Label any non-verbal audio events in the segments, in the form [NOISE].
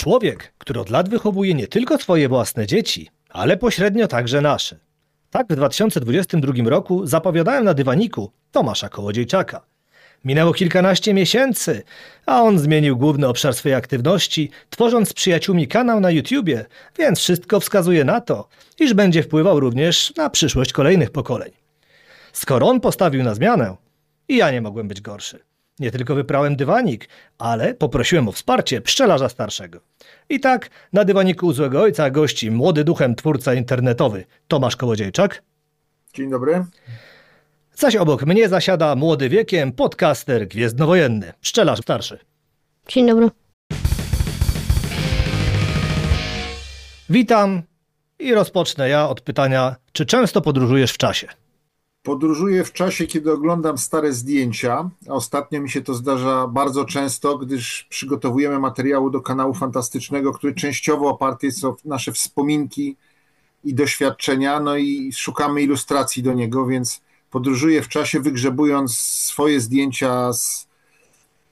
Człowiek, który od lat wychowuje nie tylko swoje własne dzieci, ale pośrednio także nasze. Tak w 2022 roku zapowiadałem na dywaniku Tomasza Kołodziejczaka. Minęło kilkanaście miesięcy, a on zmienił główny obszar swojej aktywności, tworząc z przyjaciółmi kanał na YouTubie, więc wszystko wskazuje na to, iż będzie wpływał również na przyszłość kolejnych pokoleń. Skoro on postawił na zmianę, i ja nie mogłem być gorszy. Nie tylko wyprałem dywanik, ale poprosiłem o wsparcie pszczelarza starszego. I tak na dywaniku u złego ojca gości młody duchem twórca internetowy Tomasz Kołodziejczak, Dzień dobry. zaś obok mnie zasiada młody wiekiem podcaster gwiezdnowojenny, pszczelarz starszy. Dzień dobry. Witam i rozpocznę ja od pytania, czy często podróżujesz w czasie? Podróżuję w czasie, kiedy oglądam stare zdjęcia. Ostatnio mi się to zdarza bardzo często, gdyż przygotowujemy materiały do kanału fantastycznego, który częściowo oparty jest o nasze wspominki i doświadczenia, no i szukamy ilustracji do niego, więc podróżuję w czasie, wygrzebując swoje zdjęcia z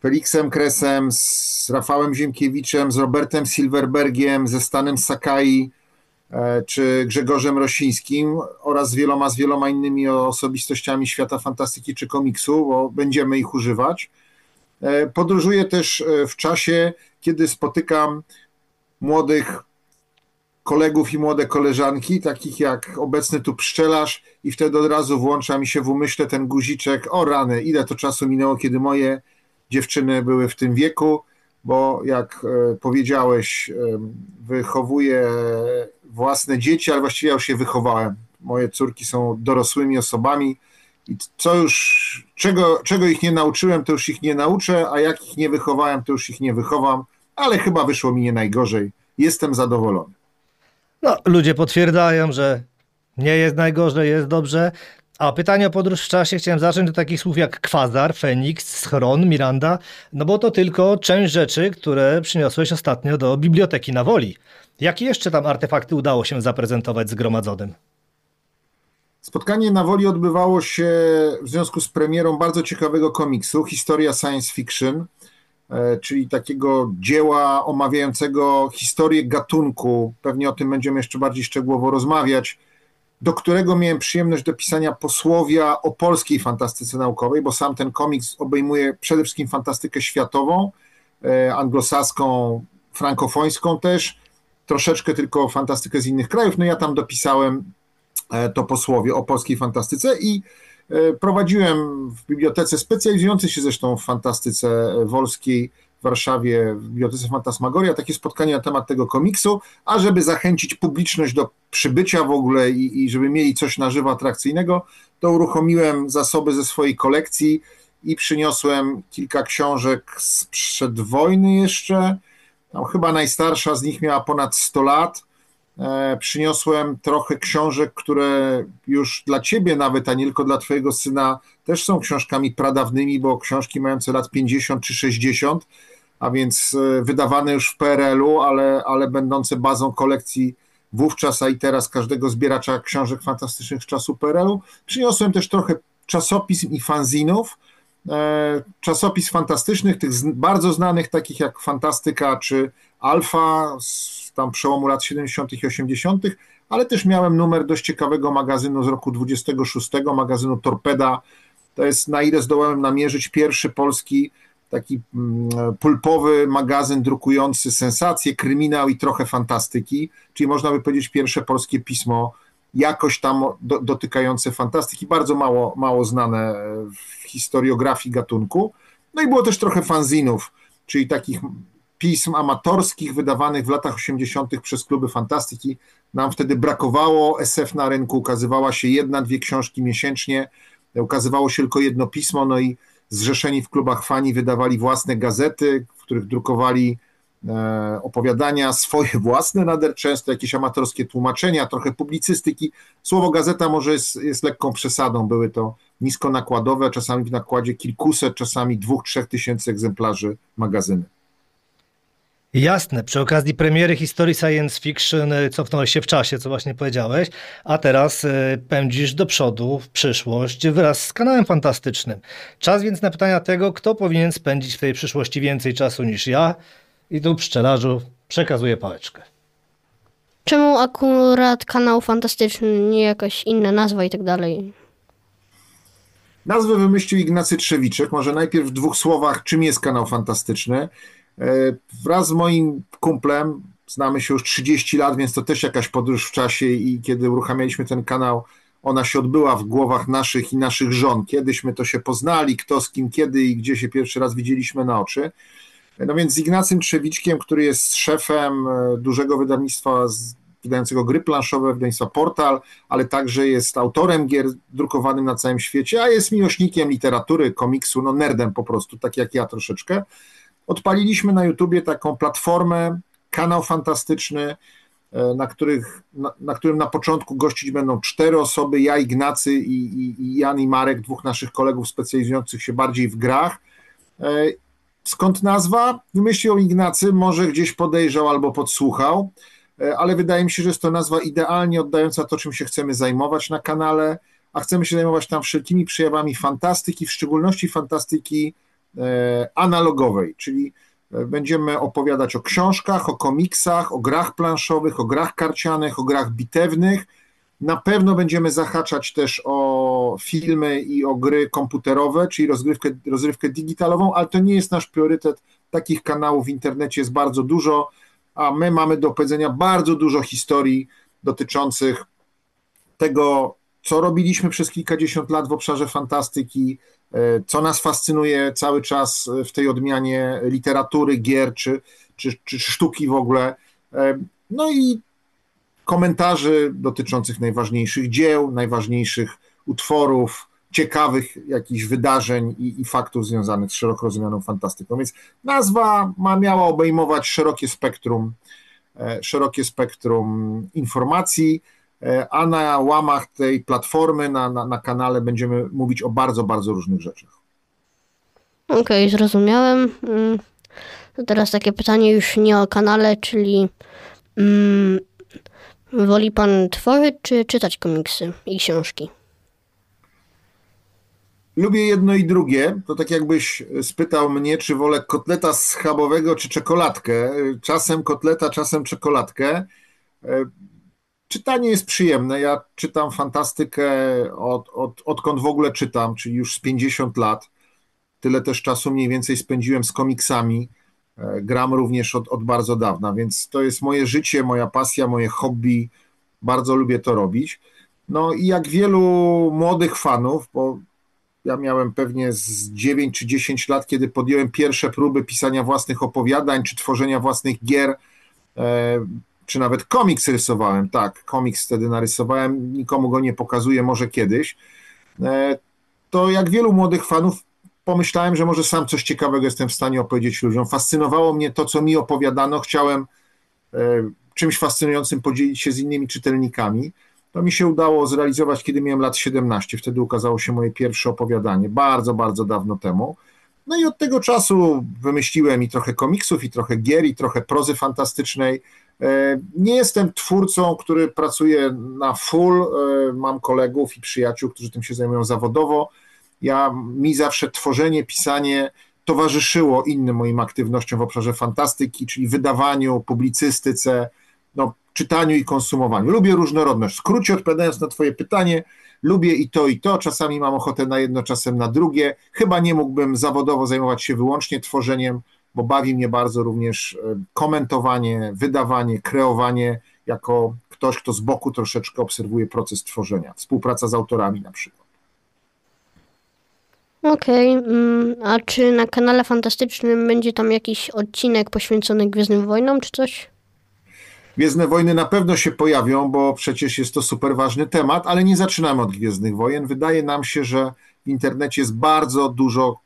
Feliksem Kresem, z Rafałem Ziemkiewiczem, z Robertem Silverbergiem, ze Stanem Sakai, czy Grzegorzem Rosińskim oraz wieloma, z wieloma innymi osobistościami świata fantastyki czy komiksu, bo będziemy ich używać. E, Podróżuję też e, w czasie, kiedy spotykam młodych kolegów i młode koleżanki, takich jak obecny tu pszczelarz i wtedy od razu włącza mi się w umyśle ten guziczek, o rany, ile to czasu minęło, kiedy moje dziewczyny były w tym wieku, bo jak e, powiedziałeś, wychowuję własne dzieci, ale właściwie ja już je wychowałem. Moje córki są dorosłymi osobami i co już, czego, czego ich nie nauczyłem, to już ich nie nauczę, a jak ich nie wychowałem, to już ich nie wychowam, ale chyba wyszło mi nie najgorzej. Jestem zadowolony. No, ludzie potwierdzają, że nie jest najgorzej, jest dobrze. A pytanie o podróż w czasie chciałem zacząć od takich słów jak kwazar, Feniks, schron, Miranda, no bo to tylko część rzeczy, które przyniosłeś ostatnio do biblioteki na Woli. Jakie jeszcze tam artefakty udało się zaprezentować zgromadzonym? Spotkanie na Woli odbywało się w związku z premierą bardzo ciekawego komiksu, Historia Science Fiction, e, czyli takiego dzieła omawiającego historię gatunku. Pewnie o tym będziemy jeszcze bardziej szczegółowo rozmawiać. Do którego miałem przyjemność dopisania posłowia o polskiej fantastyce naukowej, bo sam ten komiks obejmuje przede wszystkim fantastykę światową, e, anglosaską, frankofońską też, troszeczkę tylko fantastykę z innych krajów. No ja tam dopisałem e, to posłowie o polskiej fantastyce i e, prowadziłem w bibliotece specjalizującej się zresztą w fantastyce wolskiej w Warszawie, w Bibliotece Fantasmagoria, takie spotkanie na temat tego komiksu, a żeby zachęcić publiczność do przybycia w ogóle i, i żeby mieli coś na żywo atrakcyjnego, to uruchomiłem zasoby ze swojej kolekcji i przyniosłem kilka książek sprzed wojny jeszcze, chyba najstarsza z nich miała ponad 100 lat. E, przyniosłem trochę książek, które już dla ciebie nawet, a nie tylko dla twojego syna, też są książkami pradawnymi, bo książki mające lat 50 czy 60, a więc e, wydawane już w PRL-u, ale, ale będące bazą kolekcji wówczas, a i teraz każdego zbieracza książek fantastycznych z czasu PRL-u. Przyniosłem też trochę czasopism i fanzinów, e, czasopis fantastycznych, tych bardzo znanych, takich jak Fantastyka czy Alfa, z tam przełomu lat 70. i 80., ale też miałem numer dość ciekawego magazynu z roku 26, magazynu Torpeda. To jest, na ile zdołałem namierzyć, pierwszy polski taki mm, pulpowy magazyn drukujący sensacje, kryminał i trochę fantastyki, czyli można by powiedzieć pierwsze polskie pismo jakoś tam do, dotykające fantastyki, bardzo mało, mało znane w historiografii gatunku. No i było też trochę fanzinów, czyli takich pism amatorskich wydawanych w latach 80. przez kluby fantastyki. Nam wtedy brakowało, SF na rynku ukazywała się jedna, dwie książki miesięcznie, ukazywało się tylko jedno pismo, no i zrzeszeni w klubach fani wydawali własne gazety, w których drukowali e, opowiadania swoje [LAUGHS] własne, nader często jakieś amatorskie tłumaczenia, trochę publicystyki. Słowo gazeta może jest, jest lekką przesadą, były to niskonakładowe, czasami w nakładzie kilkuset, czasami dwóch, trzech tysięcy egzemplarzy magazyny. Jasne, przy okazji premiery historii science fiction y, cofnąłeś się w czasie, co właśnie powiedziałeś, a teraz y, pędzisz do przodu, w przyszłość wraz z kanałem fantastycznym. Czas więc na pytania tego, kto powinien spędzić w tej przyszłości więcej czasu niż ja i tu pszczelarzu Przekazuję pałeczkę. Czemu akurat kanał fantastyczny, nie jakaś inna nazwa i tak dalej? Nazwę wymyślił Ignacy Trzewiczek. Może najpierw w dwóch słowach, czym jest kanał fantastyczny. E, Wraz z moim kumplem, znamy się już 30 lat, więc to też jakaś podróż w czasie i kiedy uruchamialiśmy ten kanał, ona się odbyła w głowach naszych i naszych żon. Kiedyśmy to się poznali, kto z kim, kiedy i gdzie się pierwszy raz widzieliśmy na oczy. No więc z Ignacym Trzewiczkiem, który jest szefem e, dużego wydawnictwa wydającego gry planszowe, wydawnictwa Portal, ale także jest autorem gier drukowanym na całym świecie, a jest miłośnikiem literatury, komiksu, no nerdem po prostu, tak jak ja troszeczkę. Odpaliliśmy na YouTubie taką platformę, kanał fantastyczny, e, na, których, na, na którym na początku gościć będą cztery osoby, ja, Ignacy i, i, i Jan i Marek, dwóch naszych kolegów specjalizujących się bardziej w grach. E, Skąd nazwa? Wymyślił Ignacy, może gdzieś podejrzał albo podsłuchał, e, ale wydaje mi się, że jest to nazwa idealnie oddająca to, czym się chcemy zajmować na kanale, a chcemy się zajmować tam wszelkimi przejawami fantastyki, w szczególności fantastyki analogowej, czyli e, będziemy opowiadać o książkach, o komiksach, o grach planszowych, o grach karcianych, o grach bitewnych. Na pewno będziemy zahaczać też o filmy i o gry komputerowe, czyli rozgrywkę, rozrywkę digitalową, ale to nie jest nasz priorytet. Takich kanałów w internecie jest bardzo dużo, a my mamy do powiedzenia bardzo dużo historii dotyczących tego, co robiliśmy przez kilkadziesiąt lat w obszarze fantastyki, e, co nas fascynuje cały czas w tej odmianie literatury, gier czy, czy, czy sztuki w ogóle. E, No i komentarzy dotyczących najważniejszych dzieł, najważniejszych utworów, ciekawych jakichś wydarzeń i, i faktów związanych z szeroko rozumianą fantastyką. Więc nazwa ma, miała obejmować szerokie spektrum, e, szerokie spektrum informacji, e, a na łamach tej platformy, na, na, na kanale będziemy mówić o bardzo, bardzo różnych rzeczach. Okej, zrozumiałem. Mm, to Teraz takie pytanie już nie o kanale, czyli mm, woli pan tworzyć czy czytać komiksy i książki? Lubię jedno i drugie. To tak jakbyś spytał mnie, czy wolę kotleta schabowego, czy czekoladkę. Czasem kotleta, czasem czekoladkę. Czytanie jest przyjemne. Ja czytam fantastykę od, od, odkąd w ogóle czytam, czyli już z 50 lat. Tyle też czasu mniej więcej spędziłem z komiksami. E, Gram również od, od bardzo dawna, więc to jest moje życie, moja pasja, moje hobby. Bardzo lubię to robić. No i jak wielu młodych fanów, bo ja miałem pewnie z 9 czy 10 lat, kiedy podjąłem pierwsze próby pisania własnych opowiadań, czy tworzenia własnych gier, e, czy nawet komiks rysowałem. Tak, komiks wtedy narysowałem, nikomu go nie pokazuję, może kiedyś. E, To jak wielu młodych fanów, pomyślałem, że może sam coś ciekawego jestem w stanie opowiedzieć ludziom. Fascynowało mnie to, co mi opowiadano. Chciałem e, czymś fascynującym podzielić się z innymi czytelnikami. To mi się udało zrealizować, kiedy miałem lat 17. Wtedy ukazało się moje pierwsze opowiadanie, bardzo, bardzo dawno temu. No i od tego czasu wymyśliłem i trochę komiksów, i trochę gier, i trochę prozy fantastycznej. E, Nie jestem twórcą, który pracuje na full. E, Mam kolegów i przyjaciół, którzy tym się zajmują zawodowo. Ja, mi zawsze tworzenie, pisanie towarzyszyło innym moim aktywnościom w obszarze fantastyki, czyli wydawaniu, publicystyce, no, czytaniu i konsumowaniu. Lubię różnorodność. W skrócie odpowiadając na Twoje pytanie, lubię i to, i to. Czasami mam ochotę na jedno, czasem na drugie. Chyba nie mógłbym zawodowo zajmować się wyłącznie tworzeniem, bo bawi mnie bardzo również e, komentowanie, wydawanie, kreowanie, jako ktoś, kto z boku troszeczkę obserwuje proces tworzenia. Współpraca z autorami na przykład. Okej, mm, a czy na kanale fantastycznym będzie tam jakiś odcinek poświęcony Gwiezdnym Wojnom czy coś? Gwiezdne wojny na pewno się pojawią, bo przecież jest to super ważny temat, ale nie zaczynamy od Gwiezdnych Wojen. Wydaje nam się, że w internecie jest bardzo dużo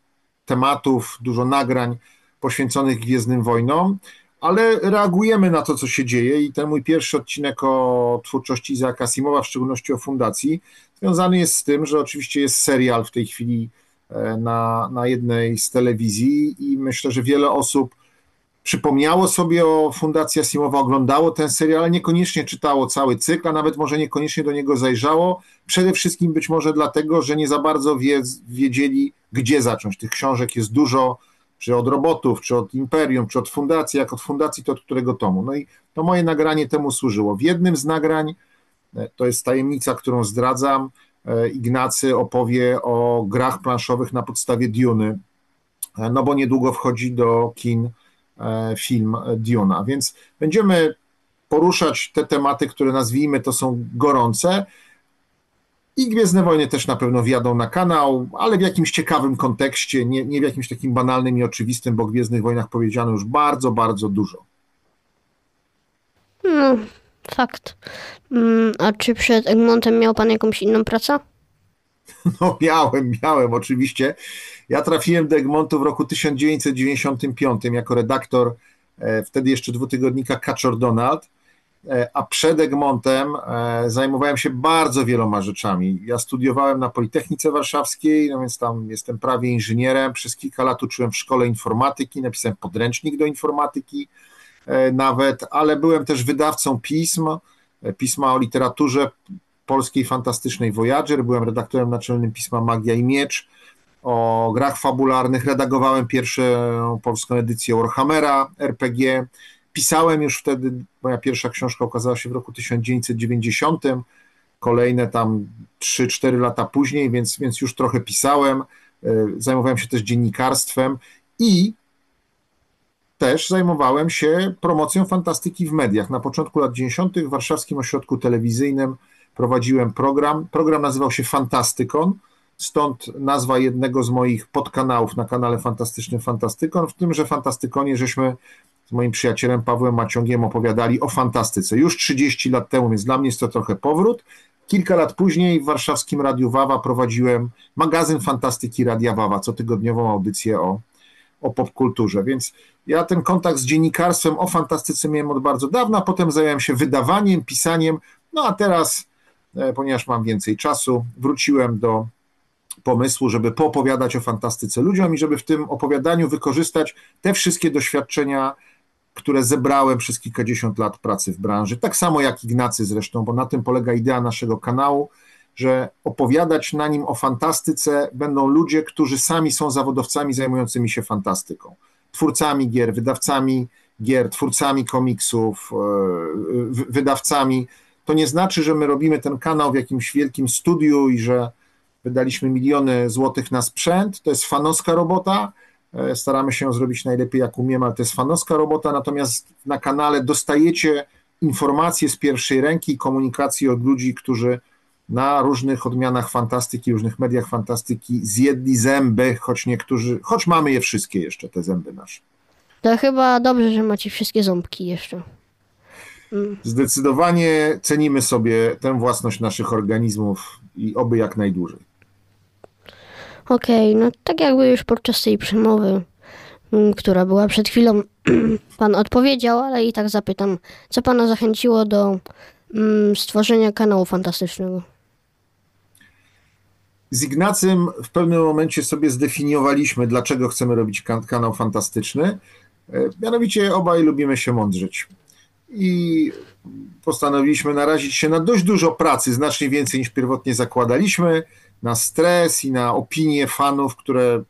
tematów, dużo nagrań poświęconych Gwiezdnym Wojnom, ale reagujemy na to, co się dzieje i ten mój pierwszy odcinek o twórczości Izaaka Asimowa, w szczególności o fundacji, związany jest z tym, że oczywiście jest serial w tej chwili e, na, na jednej z telewizji i myślę, że wiele osób przypomniało sobie o Fundacji Asimowa, oglądało ten serial, ale niekoniecznie czytało cały cykl, a nawet może niekoniecznie do niego zajrzało. Przede wszystkim być może dlatego, że nie za bardzo wie, wiedzieli, gdzie zacząć. Tych książek jest dużo, czy od robotów, czy od imperium, czy od fundacji, jak od fundacji, to od którego tomu. No i to moje nagranie temu służyło. W jednym z nagrań, e, to jest tajemnica, którą zdradzam, e, Ignacy opowie o grach planszowych na podstawie Duny, e, no bo niedługo wchodzi do kin film Duna, więc będziemy poruszać te tematy, które nazwijmy to są gorące, i Gwiezdne Wojny też na pewno wjadą na kanał, ale w jakimś ciekawym kontekście, nie, nie w jakimś takim banalnym i oczywistym, bo o Gwiezdnych Wojnach powiedziano już bardzo, bardzo dużo. No, fakt. Mm, a czy przed Egmontem miał pan jakąś inną pracę? [LAUGHS] No miałem, miałem oczywiście. Ja trafiłem do Egmontu w roku 1995 jako redaktor e, wtedy jeszcze dwutygodnika Kaczor Donald a przed Egmontem e, zajmowałem się bardzo wieloma rzeczami. Ja studiowałem na Politechnice Warszawskiej, no więc tam jestem prawie inżynierem. Przez kilka lat uczyłem w szkole informatyki, napisałem podręcznik do informatyki e, nawet, ale byłem też wydawcą pism, pisma o literaturze polskiej fantastycznej Voyager, byłem redaktorem naczelnym pisma Magia i Miecz, o grach fabularnych, redagowałem pierwszą polską edycję Warhammera RPG, Pisałem już wtedy, moja pierwsza książka ukazała się w roku 1990, kolejne tam 3-4 lata później, więc, więc już trochę pisałem. E, zajmowałem się też dziennikarstwem i też zajmowałem się promocją fantastyki w mediach. Na początku lat 90. w Warszawskim Ośrodku Telewizyjnym prowadziłem program. Program nazywał się Fantastykon, stąd nazwa jednego z moich podkanałów na kanale Fantastycznym Fantastykon. W tymże Fantastykonie żeśmy moim przyjacielem Pawłem Maciągiem opowiadali o fantastyce. Już 30 lat temu, więc dla mnie jest to trochę powrót. Kilka lat później w warszawskim Radiu Wawa prowadziłem magazyn fantastyki Radia Wawa, cotygodniową audycję o, o popkulturze, więc ja ten kontakt z dziennikarstwem o fantastyce miałem od bardzo dawna, potem zająłem się wydawaniem, pisaniem, no a teraz, e, ponieważ mam więcej czasu, wróciłem do pomysłu, żeby poopowiadać o fantastyce ludziom i żeby w tym opowiadaniu wykorzystać te wszystkie doświadczenia, które zebrałem przez kilkadziesiąt lat pracy w branży, tak samo jak Ignacy zresztą, bo na tym polega idea naszego kanału, że opowiadać na nim o fantastyce będą ludzie, którzy sami są zawodowcami zajmującymi się fantastyką. Twórcami gier, wydawcami gier, twórcami komiksów, e, wydawcami. To nie znaczy, że my robimy ten kanał w jakimś wielkim studiu i że wydaliśmy miliony złotych na sprzęt. To jest fanowska robota, staramy się zrobić najlepiej jak umiemy, ale to jest fanowska robota, natomiast na kanale dostajecie informacje z pierwszej ręki i komunikacje od ludzi, którzy na różnych odmianach fantastyki, różnych mediach fantastyki zjedli zęby, choć niektórzy, choć mamy je wszystkie jeszcze, te zęby nasze. To chyba dobrze, że macie wszystkie ząbki jeszcze. Mm. Zdecydowanie cenimy sobie tę własność naszych organizmów i oby jak najdłużej. Okej, okay, no tak jakby już podczas tej przemowy, mm, która była przed chwilą, [CLEARS THROAT] pan odpowiedział, ale i tak zapytam, co pana zachęciło do mm, stworzenia kanału fantastycznego? Z Ignacym w pewnym momencie sobie zdefiniowaliśmy, dlaczego chcemy robić kan kanał fantastyczny. E, mianowicie obaj lubimy się mądrzyć. I postanowiliśmy narazić się na dość dużo pracy, znacznie więcej niż pierwotnie zakładaliśmy na stres i na opinie fanów, które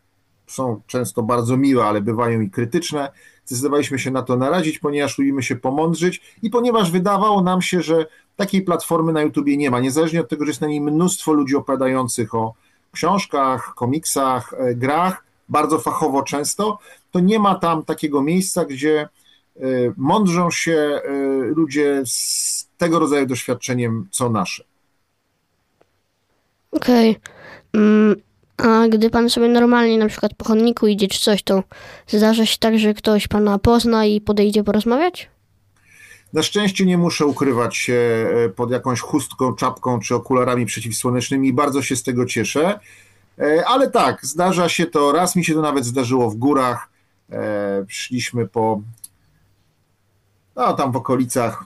są często bardzo miłe, ale bywają i krytyczne. Zdecydowaliśmy się na to narazić, ponieważ lubimy się pomądrzyć i ponieważ wydawało nam się, że takiej platformy na YouTubie nie ma, niezależnie od tego, że jest na niej mnóstwo ludzi opowiadających o książkach, komiksach, e, grach, bardzo fachowo często, to nie ma tam takiego miejsca, gdzie e, mądrzą się e, ludzie z tego rodzaju doświadczeniem, co nasze. Okej. Okay. Mm, a gdy pan sobie normalnie na przykład po chodniku idzie czy coś, to zdarza się tak, że ktoś pana pozna i podejdzie porozmawiać? Na szczęście nie muszę ukrywać się e, pod jakąś chustką, czapką czy okularami przeciwsłonecznymi i bardzo się z tego cieszę. E, ale tak, zdarza się to, raz mi się to nawet zdarzyło w górach. E, szliśmy po, no tam w okolicach,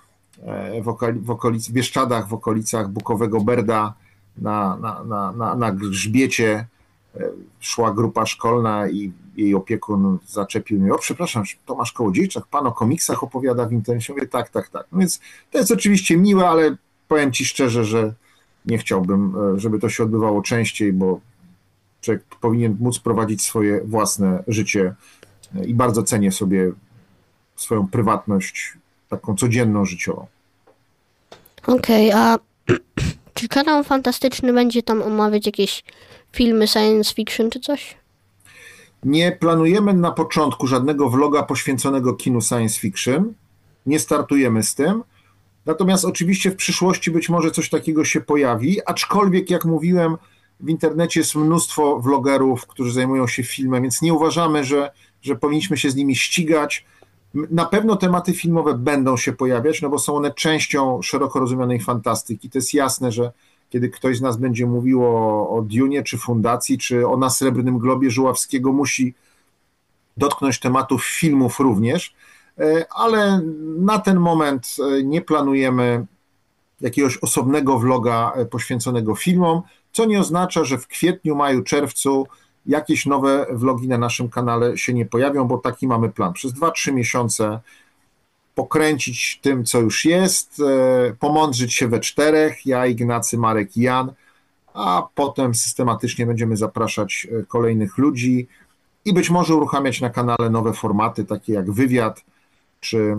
w, okolic, w okolic, Bieszczadach, w okolicach Bukowego Berda, na, na, na, na, na grzbiecie e, szła grupa szkolna i jej opiekun zaczepił mnie, o przepraszam, Tomasz Kołodziejczak, pan o komiksach opowiada w internecie. Mówię, tak, tak, tak. No więc to jest oczywiście miłe, ale powiem ci szczerze, że nie chciałbym, e, żeby to się odbywało częściej, bo człowiek powinien móc prowadzić swoje własne życie i bardzo cenię sobie swoją prywatność taką codzienną, życiową. Okej, a czy kanał fantastyczny będzie tam omawiać jakieś filmy science fiction czy coś? Nie planujemy na początku żadnego vloga poświęconego kinu science fiction. Nie startujemy z tym. Natomiast oczywiście w przyszłości być może coś takiego się pojawi, aczkolwiek jak mówiłem, w internecie jest mnóstwo vlogerów, którzy zajmują się filmem, więc nie uważamy, że, że powinniśmy się z nimi ścigać. Na pewno tematy filmowe będą się pojawiać, no bo są one częścią szeroko rozumianej fantastyki. To jest jasne, że kiedy ktoś z nas będzie mówił o, o czy Fundacji, czy o Na Srebrnym Globie Żuławskiego, musi dotknąć tematów filmów również, e, ale na ten moment e, nie planujemy jakiegoś osobnego vloga e, poświęconego filmom, co nie oznacza, że w kwietniu, maju, czerwcu jakieś nowe vlogi na naszym kanale się nie pojawią, bo taki mamy plan. Przez 2-3 miesiące pokręcić tym, co już jest, e, pomądrzyć się we czterech, ja, Ignacy, Marek i Jan, a potem systematycznie będziemy zapraszać e, kolejnych ludzi i być może uruchamiać na kanale nowe formaty, takie jak wywiad, czy,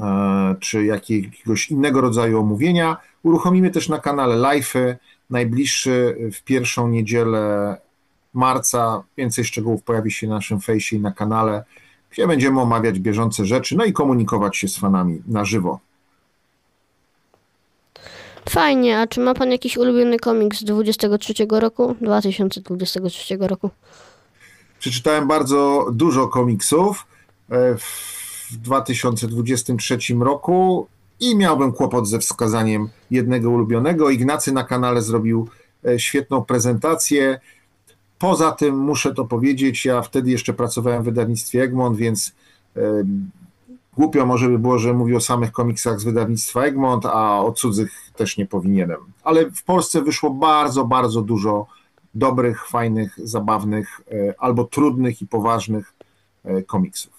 e, czy jakiegoś innego rodzaju omówienia. Uruchomimy też na kanale live'y, najbliższy w pierwszą niedzielę marca. Więcej szczegółów pojawi się na naszym fejsie i na kanale, gdzie będziemy omawiać bieżące rzeczy, no i komunikować się z fanami na żywo. Fajnie, a czy ma pan jakiś ulubiony komiks z 23 roku? 2023 roku? Przeczytałem bardzo dużo komiksów e, w 2023 roku i miałbym kłopot ze wskazaniem jednego ulubionego. Ignacy na kanale zrobił e, świetną prezentację. Poza tym muszę to powiedzieć, ja wtedy jeszcze pracowałem w wydawnictwie Egmont, więc y, głupio może by było, że mówię o samych komiksach z wydawnictwa Egmont, a o cudzych też nie powinienem. Ale w Polsce wyszło bardzo, bardzo dużo dobrych, fajnych, zabawnych, y, albo trudnych i poważnych y, komiksów.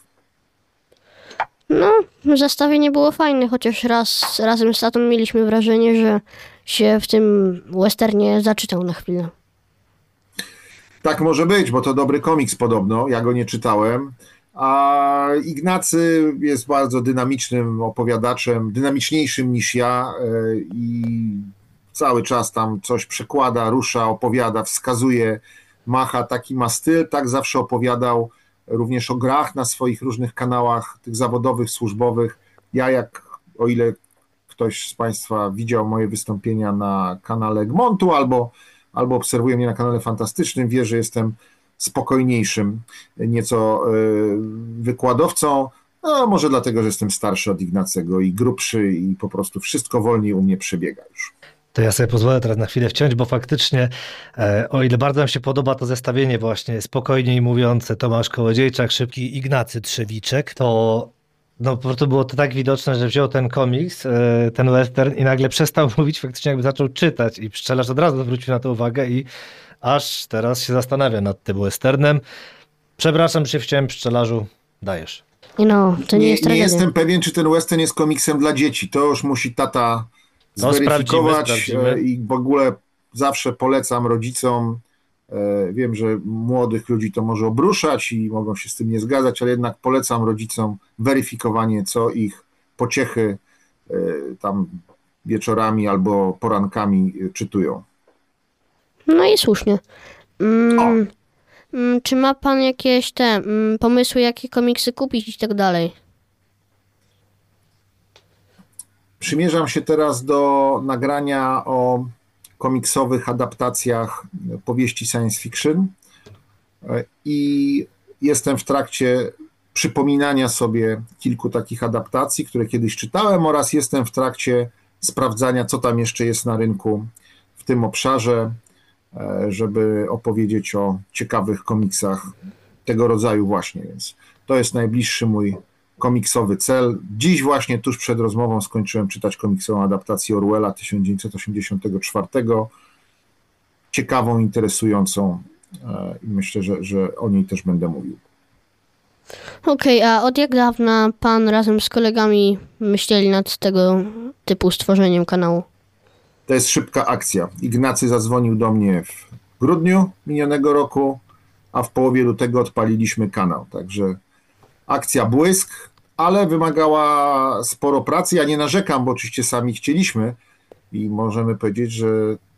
No, zestawienie było fajne, chociaż raz razem z tatą mieliśmy wrażenie, że się w tym westernie zaczytał na chwilę. Tak może być, bo to dobry komiks podobno, ja go nie czytałem. A Ignacy jest bardzo dynamicznym opowiadaczem, dynamiczniejszym niż ja e, i cały czas tam coś przekłada, rusza, opowiada, wskazuje, macha, taki ma styl, tak zawsze opowiadał również o grach na swoich różnych kanałach, tych zawodowych, służbowych. Ja jak, o ile ktoś z Państwa widział moje wystąpienia na kanale Gmontu albo albo obserwuje mnie na kanale Fantastycznym, wie, że jestem spokojniejszym nieco e, wykładowcą. No, może dlatego, że jestem starszy od Ignacego i grubszy i po prostu wszystko wolniej u mnie przebiega już. To ja sobie pozwolę teraz na chwilę wciąć, bo faktycznie, e, o ile bardzo nam się podoba to zestawienie właśnie spokojniej mówiące Tomasz Kołodziejczak, szybki Ignacy Trzewiczek, to no po prostu było to tak widoczne, że wziął ten komiks, e, ten western i nagle przestał [LAUGHS] mówić, faktycznie jakby zaczął czytać i pszczelarz od razu zwrócił na to uwagę i aż teraz się zastanawia nad tym westernem. Przepraszam, że się wciąłem pszczelarzu, dajesz. Nie no, to nie, Nie, jest nie tragedia. jestem pewien, czy ten western jest komiksem dla dzieci. To już musi tata No, zweryfikować sprawdzimy, sprawdzimy. e, i w ogóle zawsze polecam rodzicom. E, Wiem, że młodych ludzi to może obruszać i mogą się z tym nie zgadzać, ale jednak polecam rodzicom weryfikowanie, co ich pociechy e, tam wieczorami albo porankami e, czytują. No i słusznie. Mm, mm, czy ma pan jakieś te mm, pomysły, jakie komiksy kupić i tak dalej? Przymierzam się teraz do nagrania o komiksowych adaptacjach powieści science fiction. E, i jestem w trakcie przypominania sobie kilku takich adaptacji, które kiedyś czytałem oraz jestem w trakcie sprawdzania, co tam jeszcze jest na rynku w tym obszarze, e, żeby opowiedzieć o ciekawych komiksach tego rodzaju właśnie, więc to jest najbliższy mój komiksowy cel. Dziś właśnie tuż przed rozmową skończyłem czytać komiksową adaptację Orwella 1984. Ciekawą, interesującą e, i myślę, że, że o niej też będę mówił. Okej, a od jak dawna pan razem z kolegami myśleli nad tego typu stworzeniem kanału? To jest szybka akcja. Ignacy zadzwonił do mnie w grudniu minionego roku. a w połowie lutego odpaliliśmy kanał. Także akcja błysk, ale wymagała sporo pracy. Ja nie narzekam, bo oczywiście sami chcieliśmy i możemy powiedzieć, że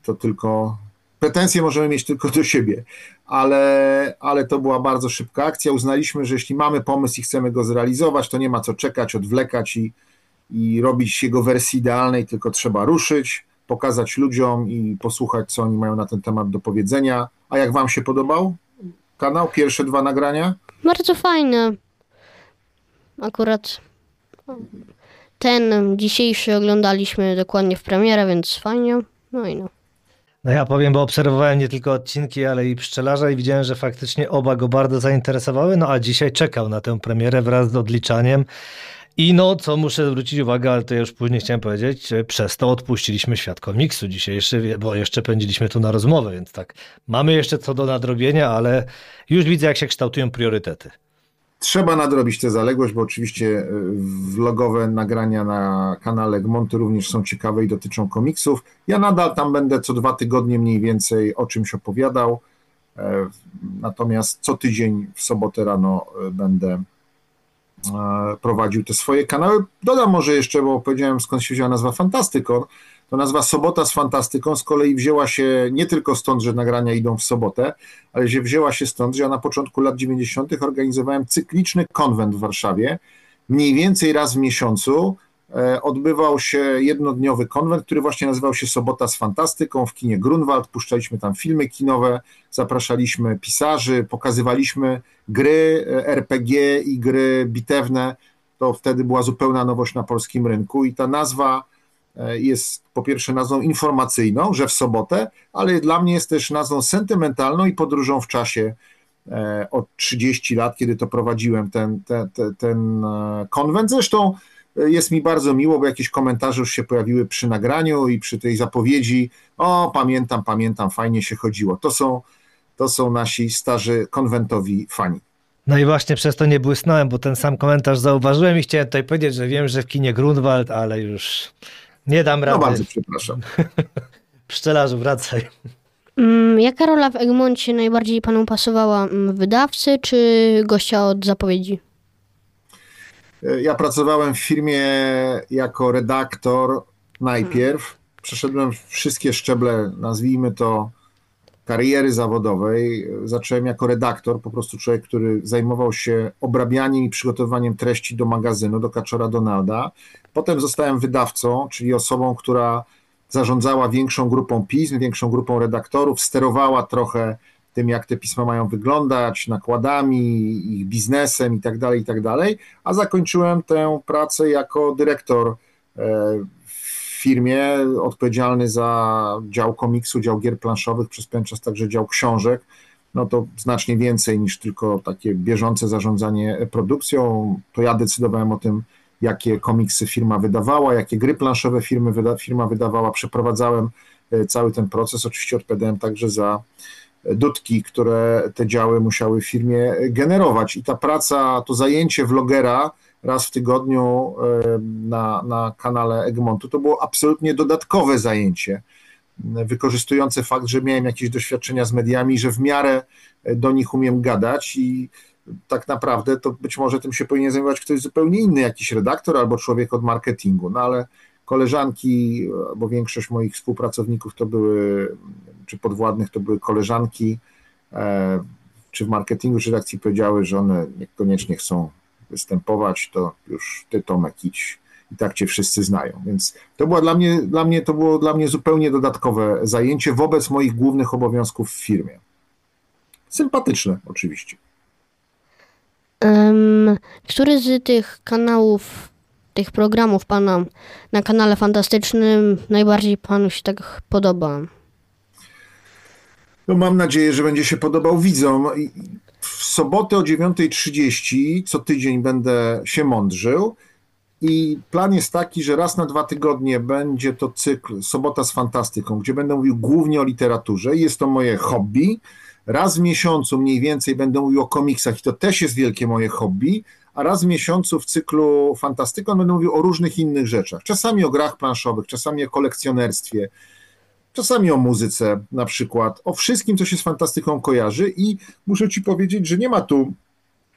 to tylko pretensje możemy mieć tylko do siebie, ale, ale to była bardzo szybka akcja. Uznaliśmy, że jeśli mamy pomysł i chcemy go zrealizować, to nie ma co czekać, odwlekać i, i robić jego wersji idealnej, tylko trzeba ruszyć, pokazać ludziom i posłuchać, co oni mają na ten temat do powiedzenia. A jak Wam się podobał kanał? Pierwsze dwa nagrania? Bardzo fajne. Akurat ten dzisiejszy oglądaliśmy dokładnie w premierę, więc fajnie. No i no. No ja powiem, bo obserwowałem nie tylko odcinki, ale i pszczelarza i widziałem, że faktycznie oba go bardzo zainteresowały, no a dzisiaj czekał na tę premierę wraz z odliczaniem. I no, co muszę zwrócić uwagę, ale to już później chciałem powiedzieć, przez to odpuściliśmy świat komiksu dzisiejszy, bo jeszcze pędziliśmy tu na rozmowę, więc tak, mamy jeszcze co do nadrobienia, ale już widzę, jak się kształtują priorytety. Trzeba nadrobić tę zaległość, bo oczywiście y, vlogowe nagrania na kanale Egmontu również są ciekawe i dotyczą komiksów. Ja nadal tam będę co dwa tygodnie mniej więcej o czymś opowiadał, e, natomiast co tydzień w sobotę rano y, będę e, prowadził te swoje kanały. Dodam może jeszcze, bo powiedziałem skąd się wzięła nazwa Fantastykon, to nazwa Sobota z Fantastyką z kolei wzięła się nie tylko stąd, że nagrania idą w sobotę, ale że wzięła się stąd, że ja na początku lat 90. organizowałem cykliczny konwent w Warszawie. Mniej więcej raz w miesiącu e, odbywał się jednodniowy konwent, który właśnie nazywał się Sobota z Fantastyką w kinie Grunwald. Puszczaliśmy tam filmy kinowe, zapraszaliśmy pisarzy, pokazywaliśmy gry e, RPG i gry bitewne. To wtedy była zupełna nowość na polskim rynku i ta nazwa jest po pierwsze nazwą informacyjną, że w sobotę, ale dla mnie jest też nazwą sentymentalną i podróżą w czasie e, od 30 lat, kiedy to prowadziłem ten, ten, ten, ten konwent. Zresztą e, jest mi bardzo miło, bo jakieś komentarze już się pojawiły przy nagraniu i przy tej zapowiedzi. O, pamiętam, pamiętam, fajnie się chodziło. To są, to są nasi starzy konwentowi fani. No i właśnie przez to nie błysnąłem, bo ten sam komentarz zauważyłem i chciałem tutaj powiedzieć, że wiem, że w kinie Grunwald, ale już nie dam no rady. No bardzo przepraszam. [LAUGHS] Pszczelarzu, wracaj. Mm, jaka rola w Egmoncie najbardziej panu pasowała? Mm, wydawcy czy gościa od zapowiedzi? Ja pracowałem w firmie jako redaktor najpierw. Przeszedłem wszystkie szczeble, nazwijmy to, kariery zawodowej. Zacząłem jako redaktor, po prostu człowiek, który zajmował się obrabianiem i przygotowywaniem treści do magazynu, do Kaczora Donalda. Potem zostałem wydawcą, czyli osobą, która zarządzała większą grupą pism, większą grupą redaktorów, sterowała trochę tym, jak te pisma mają wyglądać, nakładami, ich biznesem itd., tak itd., tak a zakończyłem tę pracę jako dyrektor e, firmie, odpowiedzialny za dział komiksu, dział gier planszowych, przez pewien czas także dział książek, no to znacznie więcej niż tylko takie bieżące zarządzanie produkcją. To ja decydowałem o tym, jakie komiksy firma wydawała, jakie gry planszowe firmy wyda, firma wydawała. Przeprowadzałem e, cały ten proces. Oczywiście odpowiadałem także za dudki, które te działy musiały w firmie generować. I ta praca, to zajęcie vlogera raz w tygodniu e, na, na kanale Egmontu, to było absolutnie dodatkowe zajęcie, wykorzystujące fakt, że miałem jakieś doświadczenia z mediami, że w miarę do nich umiem gadać i tak naprawdę to być może tym się powinien zajmować ktoś zupełnie inny, jakiś redaktor albo człowiek od marketingu, no ale koleżanki, bo większość moich współpracowników to były, czy podwładnych to były koleżanki, e, czy w marketingu, czy redakcji powiedziały, że one niekoniecznie chcą występować, to już ty Tomek idź i tak cię wszyscy znają. Więc to było dla mnie, dla mnie, to było dla mnie zupełnie dodatkowe zajęcie wobec moich głównych obowiązków w firmie. Sympatyczne oczywiście. Um, który z tych kanałów, tych programów pana na kanale fantastycznym najbardziej panu się tak podoba? No mam nadzieję, że będzie się podobał widzom. W sobotę o 9.30 co tydzień będę się mądrzył. I plan jest taki, że raz na dwa tygodnie będzie to cykl Sobota z Fantastyką, gdzie będę mówił głównie o literaturze. Jest to moje hobby. Raz w miesiącu mniej więcej będę mówił o komiksach i to też jest wielkie moje hobby, a raz w miesiącu w cyklu Fantastyką będę mówił o różnych innych rzeczach. Czasami o grach planszowych, czasami o kolekcjonerstwie. Czasami o muzyce na przykład, o wszystkim, co się z fantastyką kojarzy i muszę ci powiedzieć, że nie ma tu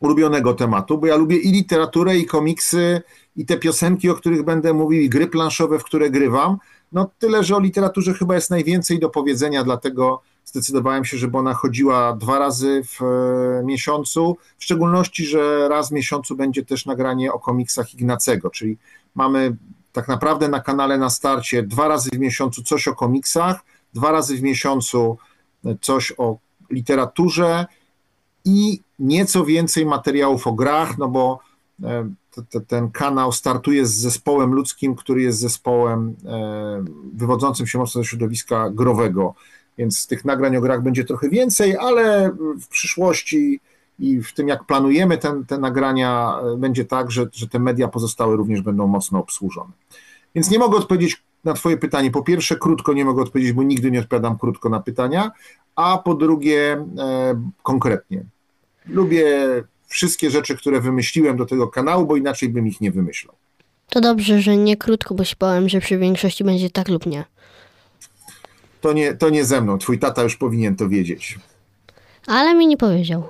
ulubionego tematu, bo ja lubię i literaturę, i komiksy, i te piosenki, o których będę mówił, i gry planszowe, w które grywam. No tyle, że o literaturze chyba jest najwięcej do powiedzenia, dlatego zdecydowałem się, żeby ona chodziła dwa razy w e, miesiącu, w szczególności, że raz w miesiącu będzie też nagranie o komiksach Ignacego, czyli mamy tak naprawdę na kanale na starcie dwa razy w miesiącu coś o komiksach, dwa razy w miesiącu coś o literaturze i nieco więcej materiałów o grach, no bo e, ten kanał startuje z zespołem ludzkim, który jest zespołem e, wywodzącym się mocno ze środowiska growego, więc tych nagrań o grach będzie trochę więcej, ale w przyszłości i w tym, jak planujemy ten, te nagrania, e, będzie tak, że, że te media pozostałe również będą mocno obsłużone. Więc nie mogę odpowiedzieć na Twoje pytanie. Po pierwsze, krótko nie mogę odpowiedzieć, bo nigdy nie odpowiadam krótko na pytania, a po drugie, e, konkretnie. Lubię wszystkie rzeczy, które wymyśliłem do tego kanału, bo inaczej bym ich nie wymyślał. To dobrze, że nie krótko, bo się bałem, że przy większości będzie tak lub nie. To nie, to nie ze mną. Twój tata już powinien to wiedzieć. Ale mi nie powiedział.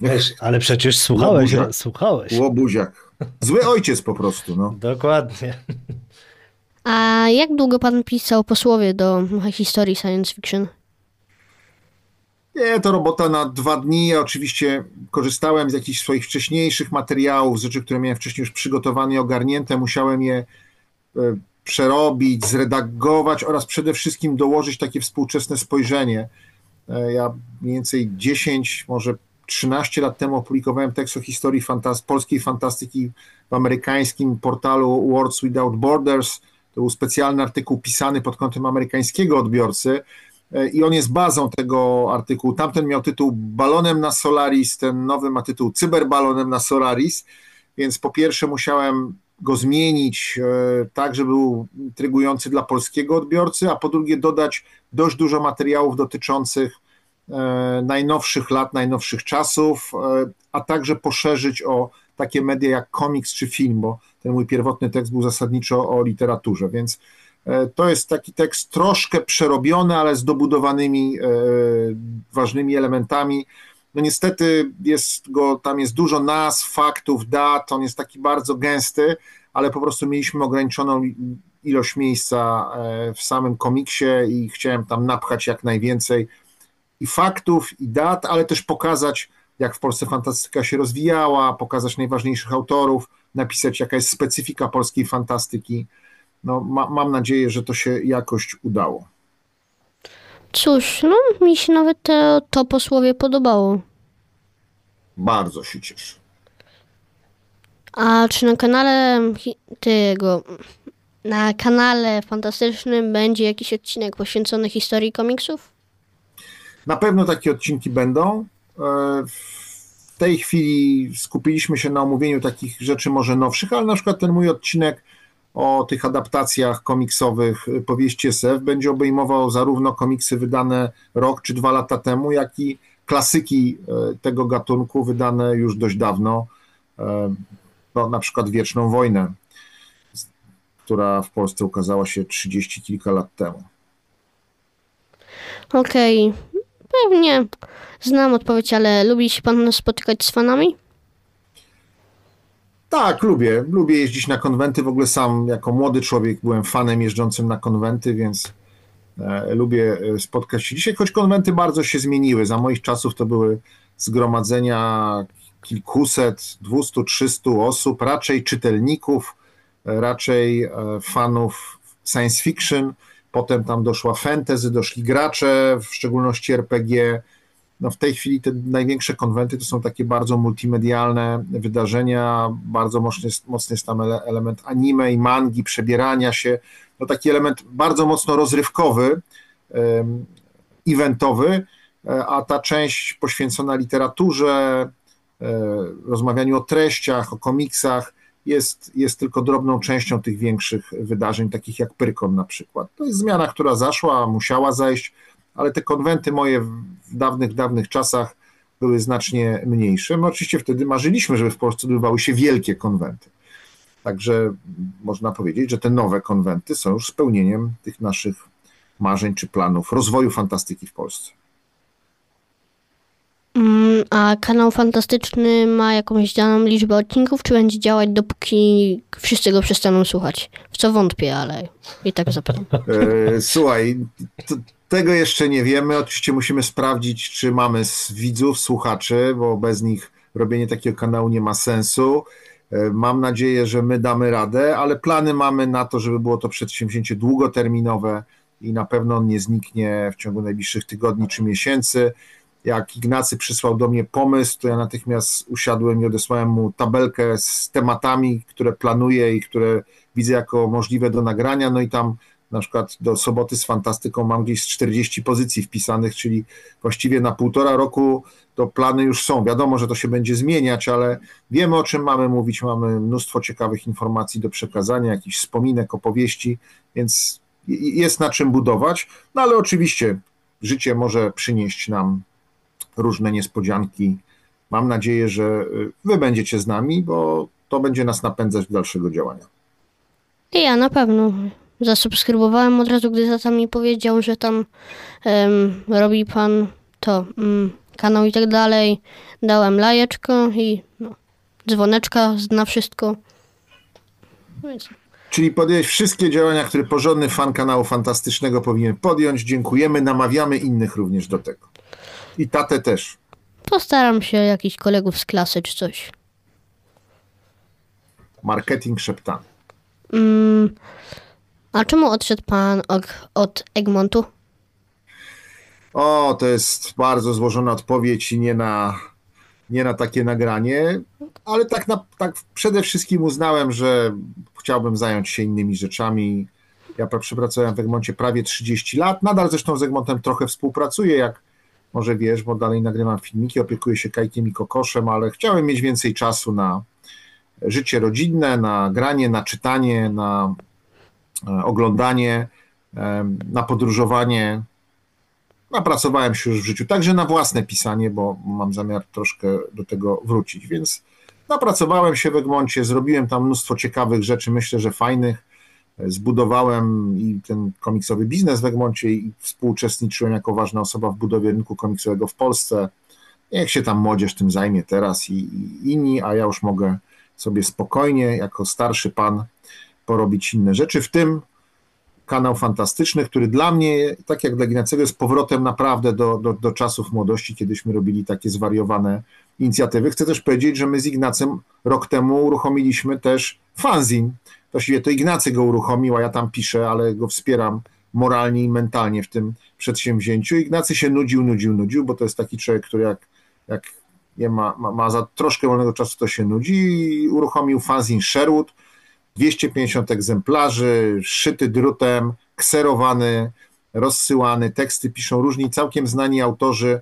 Wiesz, [LAUGHS] ale przecież słuchałeś, Łobuziak. słuchałeś. Łobuziak. Zły ojciec po prostu, no. Dokładnie. A jak długo pan pisał posłowie do historii science fiction? Nie, to robota na dwa dni. Ja oczywiście korzystałem z jakichś swoich wcześniejszych materiałów, z rzeczy, które miałem wcześniej już przygotowane i ogarnięte. Musiałem je e, przerobić, zredagować oraz przede wszystkim dołożyć takie współczesne spojrzenie. E, Ja mniej więcej 10, może 13 lat temu opublikowałem tekst o historii fantas- polskiej fantastyki w amerykańskim portalu Words Without Borders. To był specjalny artykuł pisany pod kątem amerykańskiego odbiorcy e, i on jest bazą tego artykułu. Tamten miał tytuł Balonem na Solaris, ten nowy ma tytuł Cyberbalonem na Solaris, więc po pierwsze musiałem go zmienić e, tak, żeby był intrygujący dla polskiego odbiorcy, a po drugie dodać dość dużo materiałów dotyczących najnowszych lat, najnowszych czasów, e, a także poszerzyć o takie media jak komiks czy film, bo ten mój pierwotny tekst był zasadniczo o literaturze, więc e, to jest taki tekst troszkę przerobiony, ale z dobudowanymi e, ważnymi elementami. No niestety jest go, tam jest dużo nazw, faktów, dat, on jest taki bardzo gęsty, ale po prostu mieliśmy ograniczoną ilość miejsca e, w samym komiksie i chciałem tam napchać jak najwięcej i faktów, i dat, ale też pokazać, jak w Polsce fantastyka się rozwijała, pokazać najważniejszych autorów, napisać, jaka jest specyfika polskiej fantastyki. No, ma, mam nadzieję, że to się jakoś udało. Cóż, no mi się nawet to, to posłowie podobało. Bardzo się cieszę. A czy na kanale tego, na kanale fantastycznym będzie jakiś odcinek poświęcony historii komiksów? Na pewno takie odcinki będą. E, W tej chwili skupiliśmy się na omówieniu takich rzeczy może nowszych, ale na przykład ten mój odcinek o tych adaptacjach komiksowych y, powieści SF będzie obejmował zarówno komiksy wydane rok czy dwa lata temu, jak i klasyki e, tego gatunku wydane już dość dawno, e, no, na przykład Wieczną Wojnę, która w Polsce ukazała się trzydzieści kilka lat temu. Okej, pewnie znam odpowiedź, ale lubi się pan spotykać z fanami? Tak, lubię. Lubię jeździć na konwenty. W ogóle sam jako młody człowiek byłem fanem jeżdżącym na konwenty, więc e, lubię e, spotkać się dzisiaj, choć konwenty bardzo się zmieniły. Za moich czasów to były zgromadzenia kilkuset, dwustu, trzystu osób, raczej czytelników, e, raczej e, fanów science fiction. Potem tam doszła fantasy, doszli gracze, w szczególności RPG. No w tej chwili te największe konwenty to są takie bardzo multimedialne wydarzenia, bardzo mocny, mocny jest tam ele- element anime i mangi, przebierania się, no taki element bardzo mocno rozrywkowy, eventowy, e, a ta część poświęcona literaturze, e, rozmawianiu o treściach, o komiksach jest, jest tylko drobną częścią tych większych wydarzeń, takich jak Pyrkon na przykład. To jest zmiana, która zaszła, musiała zajść, ale te konwenty moje w dawnych, dawnych czasach były znacznie mniejsze. My oczywiście wtedy marzyliśmy, żeby w Polsce odbywały się wielkie konwenty. Także można powiedzieć, że te nowe konwenty są już spełnieniem tych naszych marzeń czy planów rozwoju fantastyki w Polsce. Mm, a kanał fantastyczny ma jakąś daną liczbę odcinków, czy będzie działać dopóki wszyscy go przestaną słuchać? W co wątpię, ale i tak zapytam. [LAUGHS] E, słuchaj, tego jeszcze nie wiemy. Oczywiście musimy sprawdzić, czy mamy widzów, słuchaczy, bo bez nich robienie takiego kanału nie ma sensu. E, Mam nadzieję, że my damy radę, ale plany mamy na to, żeby było to przedsięwzięcie długoterminowe i na pewno on nie zniknie w ciągu najbliższych tygodni czy miesięcy. Jak Ignacy przysłał do mnie pomysł, to ja natychmiast usiadłem i odesłałem mu tabelkę z tematami, które planuję i które widzę jako możliwe do nagrania. No i tam na przykład do soboty z fantastyką mam gdzieś z 40 pozycji wpisanych, czyli właściwie na półtora roku to plany już są. Wiadomo, że to się będzie zmieniać, ale wiemy o czym mamy mówić, mamy mnóstwo ciekawych informacji do przekazania, jakichś wspominek, opowieści, więc jest na czym budować. No ale oczywiście życie może przynieść nam różne niespodzianki. Mam nadzieję, że y, wy będziecie z nami, bo to będzie nas napędzać do dalszego działania. I ja na pewno zasubskrybowałem od razu, gdy tata mi powiedział, że tam em, robi pan to mm, kanał i tak dalej. Dałem lajeczko i no, dzwoneczka na wszystko. Więc Czyli podjąć wszystkie działania, które porządny fan kanału fantastycznego powinien podjąć. Dziękujemy, namawiamy innych również do tego. I tatę też. postaram się jakichś kolegów z klasy czy coś. Marketing szeptany. Mm, a czemu odszedł pan od, Egmontu? O, to jest bardzo złożona odpowiedź i nie na, nie na takie nagranie, ale tak, na, tak przede wszystkim uznałem, że chciałbym zająć się innymi rzeczami. Ja pra- przepracowałem w Egmoncie prawie 30 lat, nadal zresztą z Egmontem trochę współpracuję, jak może wiesz, bo dalej nagrywam filmiki, opiekuję się kajkiem i kokoszem, ale chciałem mieć więcej czasu na życie rodzinne, na granie, na czytanie, na e, oglądanie, em, na podróżowanie. Napracowałem się już w życiu, także na własne pisanie, bo mam zamiar troszkę do tego wrócić, więc napracowałem się w Egmoncie, zrobiłem tam mnóstwo ciekawych rzeczy, myślę, że fajnych. Zbudowałem i ten komiksowy biznes w Egmoncie i współuczestniczyłem jako ważna osoba w budowie rynku komiksowego w Polsce. Niech się tam młodzież tym zajmie teraz i, i inni, a ja już mogę sobie spokojnie, jako starszy pan, porobić inne rzeczy, w tym kanał fantastyczny, który dla mnie, tak jak dla Ignacego, jest powrotem naprawdę do, do, do czasów młodości, kiedyśmy robili takie zwariowane inicjatywy. Chcę też powiedzieć, że my z Ignacem rok temu uruchomiliśmy też fanzin. Właściwie to Ignacy go uruchomił, a ja tam piszę, ale go wspieram moralnie i mentalnie w tym przedsięwzięciu. Ignacy się nudził, nudził, nudził, bo to jest taki człowiek, który jak, jak nie ma, ma, ma za troszkę wolnego czasu, to się nudzi. I uruchomił fanzin Sherwood, 250 egzemplarzy, szyty drutem, kserowany, rozsyłany, teksty piszą różni całkiem znani autorzy,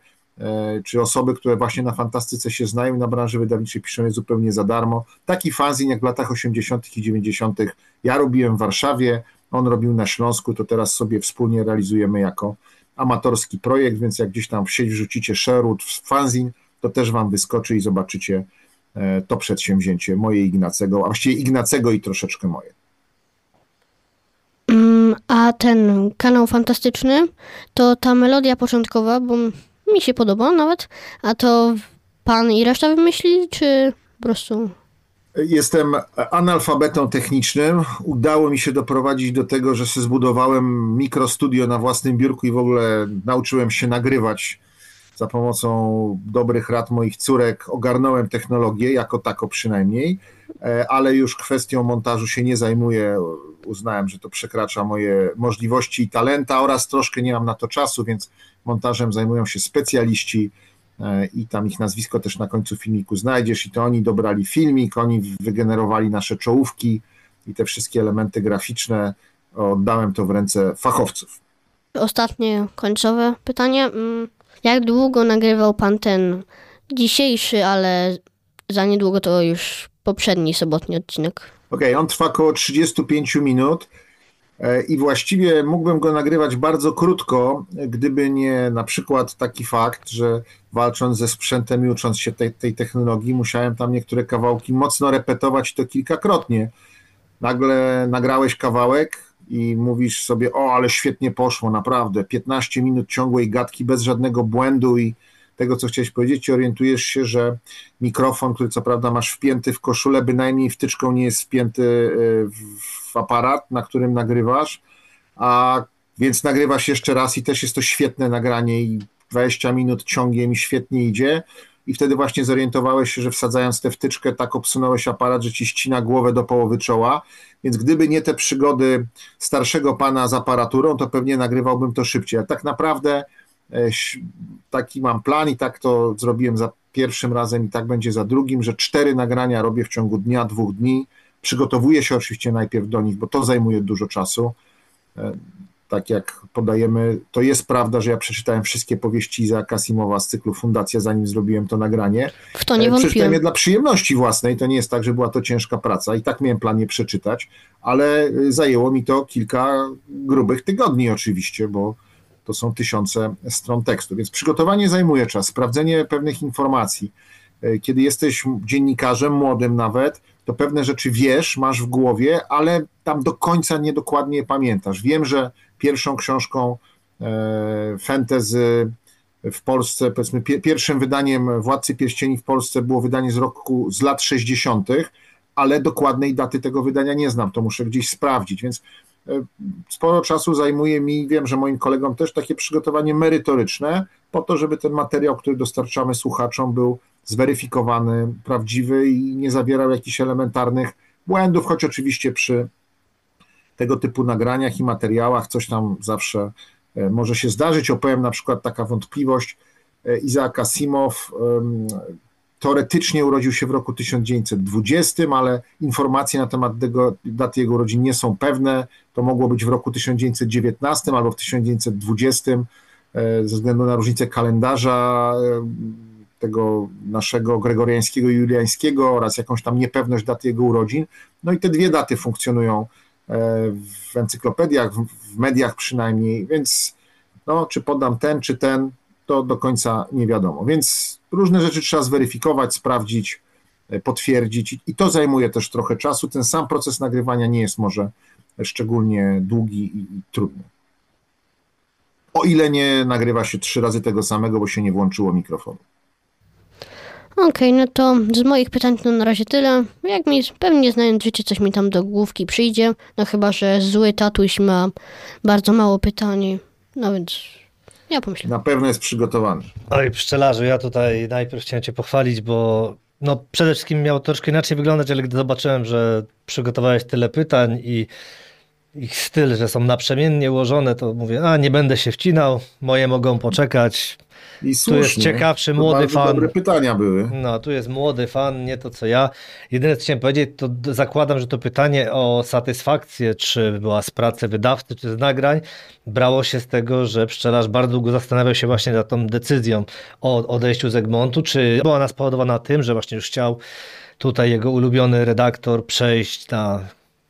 czy osoby, które właśnie na fantastyce się znają na branży wydawniczej piszą je zupełnie za darmo. Taki fanzin jak w latach 80. i 90. ja robiłem w Warszawie, on robił na Śląsku, to teraz sobie wspólnie realizujemy jako amatorski projekt, więc jak gdzieś tam w sieć wrzucicie Sherwood, fanzin, to też wam wyskoczy i zobaczycie e, to przedsięwzięcie moje Ignacego, a właściwie Ignacego i troszeczkę moje. Mm, a ten kanał fantastyczny, to ta melodia początkowa, bo mi się podoba nawet, a to pan i reszta wymyślili, czy po prostu... Jestem analfabetą technicznym. Udało mi się doprowadzić do tego, że zbudowałem mikrostudio na własnym biurku i w ogóle nauczyłem się nagrywać za pomocą dobrych rad moich córek. Ogarnąłem technologię, jako tako przynajmniej, e, ale już kwestią montażu się nie zajmuję. Uznałem, że to przekracza moje możliwości i talenta oraz troszkę nie mam na to czasu, więc montażem zajmują się specjaliści e, i tam ich nazwisko też na końcu filmiku znajdziesz i to oni dobrali filmik, oni wygenerowali nasze czołówki i te wszystkie elementy graficzne. Oddałem to w ręce fachowców. Ostatnie, końcowe pytanie. Jak długo nagrywał pan ten dzisiejszy, ale za niedługo to już poprzedni sobotni odcinek? Okej, on trwa około 35 minut e, i właściwie mógłbym go nagrywać bardzo krótko, gdyby nie na przykład taki fakt, że walcząc ze sprzętem i ucząc się tej, tej technologii, musiałem tam niektóre kawałki mocno repetować to kilkakrotnie. Nagle nagrałeś kawałek, i mówisz sobie, o, ale świetnie poszło, naprawdę, 15 minut ciągłej gadki bez żadnego błędu i tego, co chciałeś powiedzieć, i orientujesz się, że mikrofon, który co prawda masz wpięty w koszulę, bynajmniej wtyczką nie jest wpięty y, w aparat, na którym nagrywasz, a więc nagrywasz jeszcze raz i też jest to świetne nagranie i 20 minut ciągiem i świetnie idzie i wtedy właśnie zorientowałeś się, że wsadzając tę wtyczkę tak obsunąłeś aparat, że ci ścina głowę do połowy czoła, więc gdyby nie te przygody starszego pana z aparaturą, to pewnie nagrywałbym to szybciej. A tak naprawdę e, taki mam plan i tak to zrobiłem za pierwszym razem i tak będzie za drugim, że cztery nagrania robię w ciągu dnia, dwóch dni. Przygotowuję się oczywiście najpierw do nich, bo to zajmuje dużo czasu. E, tak jak podajemy, to jest prawda, że ja przeczytałem wszystkie powieści Izaaka Asimowa z cyklu Fundacja, zanim zrobiłem to nagranie. W to nie E, wątpiłem. Przeczytałem je dla przyjemności własnej, to nie jest tak, że była to ciężka praca i tak miałem plan je przeczytać, ale y, zajęło mi to kilka grubych tygodni oczywiście, bo to są tysiące stron tekstu, więc przygotowanie zajmuje czas, sprawdzenie pewnych informacji. Y, Kiedy jesteś dziennikarzem, młodym nawet, to pewne rzeczy wiesz, masz w głowie, ale tam do końca niedokładnie pamiętasz. Wiem, że pierwszą książką e, fantasy w Polsce, powiedzmy, pie, pierwszym wydaniem Władcy Pierścieni w Polsce było wydanie z roku, z lat 60., ale dokładnej daty tego wydania nie znam, to muszę gdzieś sprawdzić, więc e, sporo czasu zajmuje mi, wiem, że moim kolegom też takie przygotowanie merytoryczne, po to, żeby ten materiał, który dostarczamy słuchaczom, był zweryfikowany, prawdziwy i nie zawierał jakichś elementarnych błędów, choć oczywiście przy tego typu nagraniach i materiałach coś tam zawsze e, może się zdarzyć. Opowiem na przykład taka wątpliwość. E, Isaac Asimov em, teoretycznie urodził się w roku 1920, ale informacje na temat tego, daty jego urodzin nie są pewne. To mogło być w roku 1919 albo w 1920 e, ze względu na różnicę kalendarza tego naszego gregoriańskiego i juliańskiego oraz jakąś tam niepewność daty jego urodzin. No i te dwie daty funkcjonują w encyklopediach, w- mediach przynajmniej, więc no, czy podam ten, czy ten, to do końca nie wiadomo. Więc różne rzeczy trzeba zweryfikować, sprawdzić, e, potwierdzić i- to zajmuje też trochę czasu. Ten sam proces nagrywania nie jest może szczególnie długi i trudny. O ile nie nagrywa się trzy razy tego samego, bo się nie włączyło mikrofonu. Okej, no to z moich pytań to na razie tyle. Jak mi, pewnie znając życie, coś mi tam do główki przyjdzie. No chyba, że zły tatuś ma bardzo mało pytań. No więc ja pomyślę. Na pewno jest przygotowany. Oj, pszczelarzu, ja tutaj najpierw chciałem cię pochwalić, bo no przede wszystkim miało troszkę inaczej wyglądać, ale gdy zobaczyłem, że przygotowałeś tyle pytań i ich styl, że są naprzemiennie ułożone, to mówię, a nie będę się wcinał, moje mogą poczekać. I Tu słusznie. jest ciekawszy, To młody fan. Dobre pytania były. No, tu jest młody fan, nie to co ja. Jedyne co chciałem powiedzieć, to zakładam, że to pytanie o satysfakcję, czy była z pracy wydawcy, czy z nagrań, brało się z tego, że pszczelarz bardzo długo zastanawiał się właśnie nad tą decyzją o odejściu z Egmontu, czy była ona spowodowana tym, że właśnie już chciał tutaj jego ulubiony redaktor przejść na,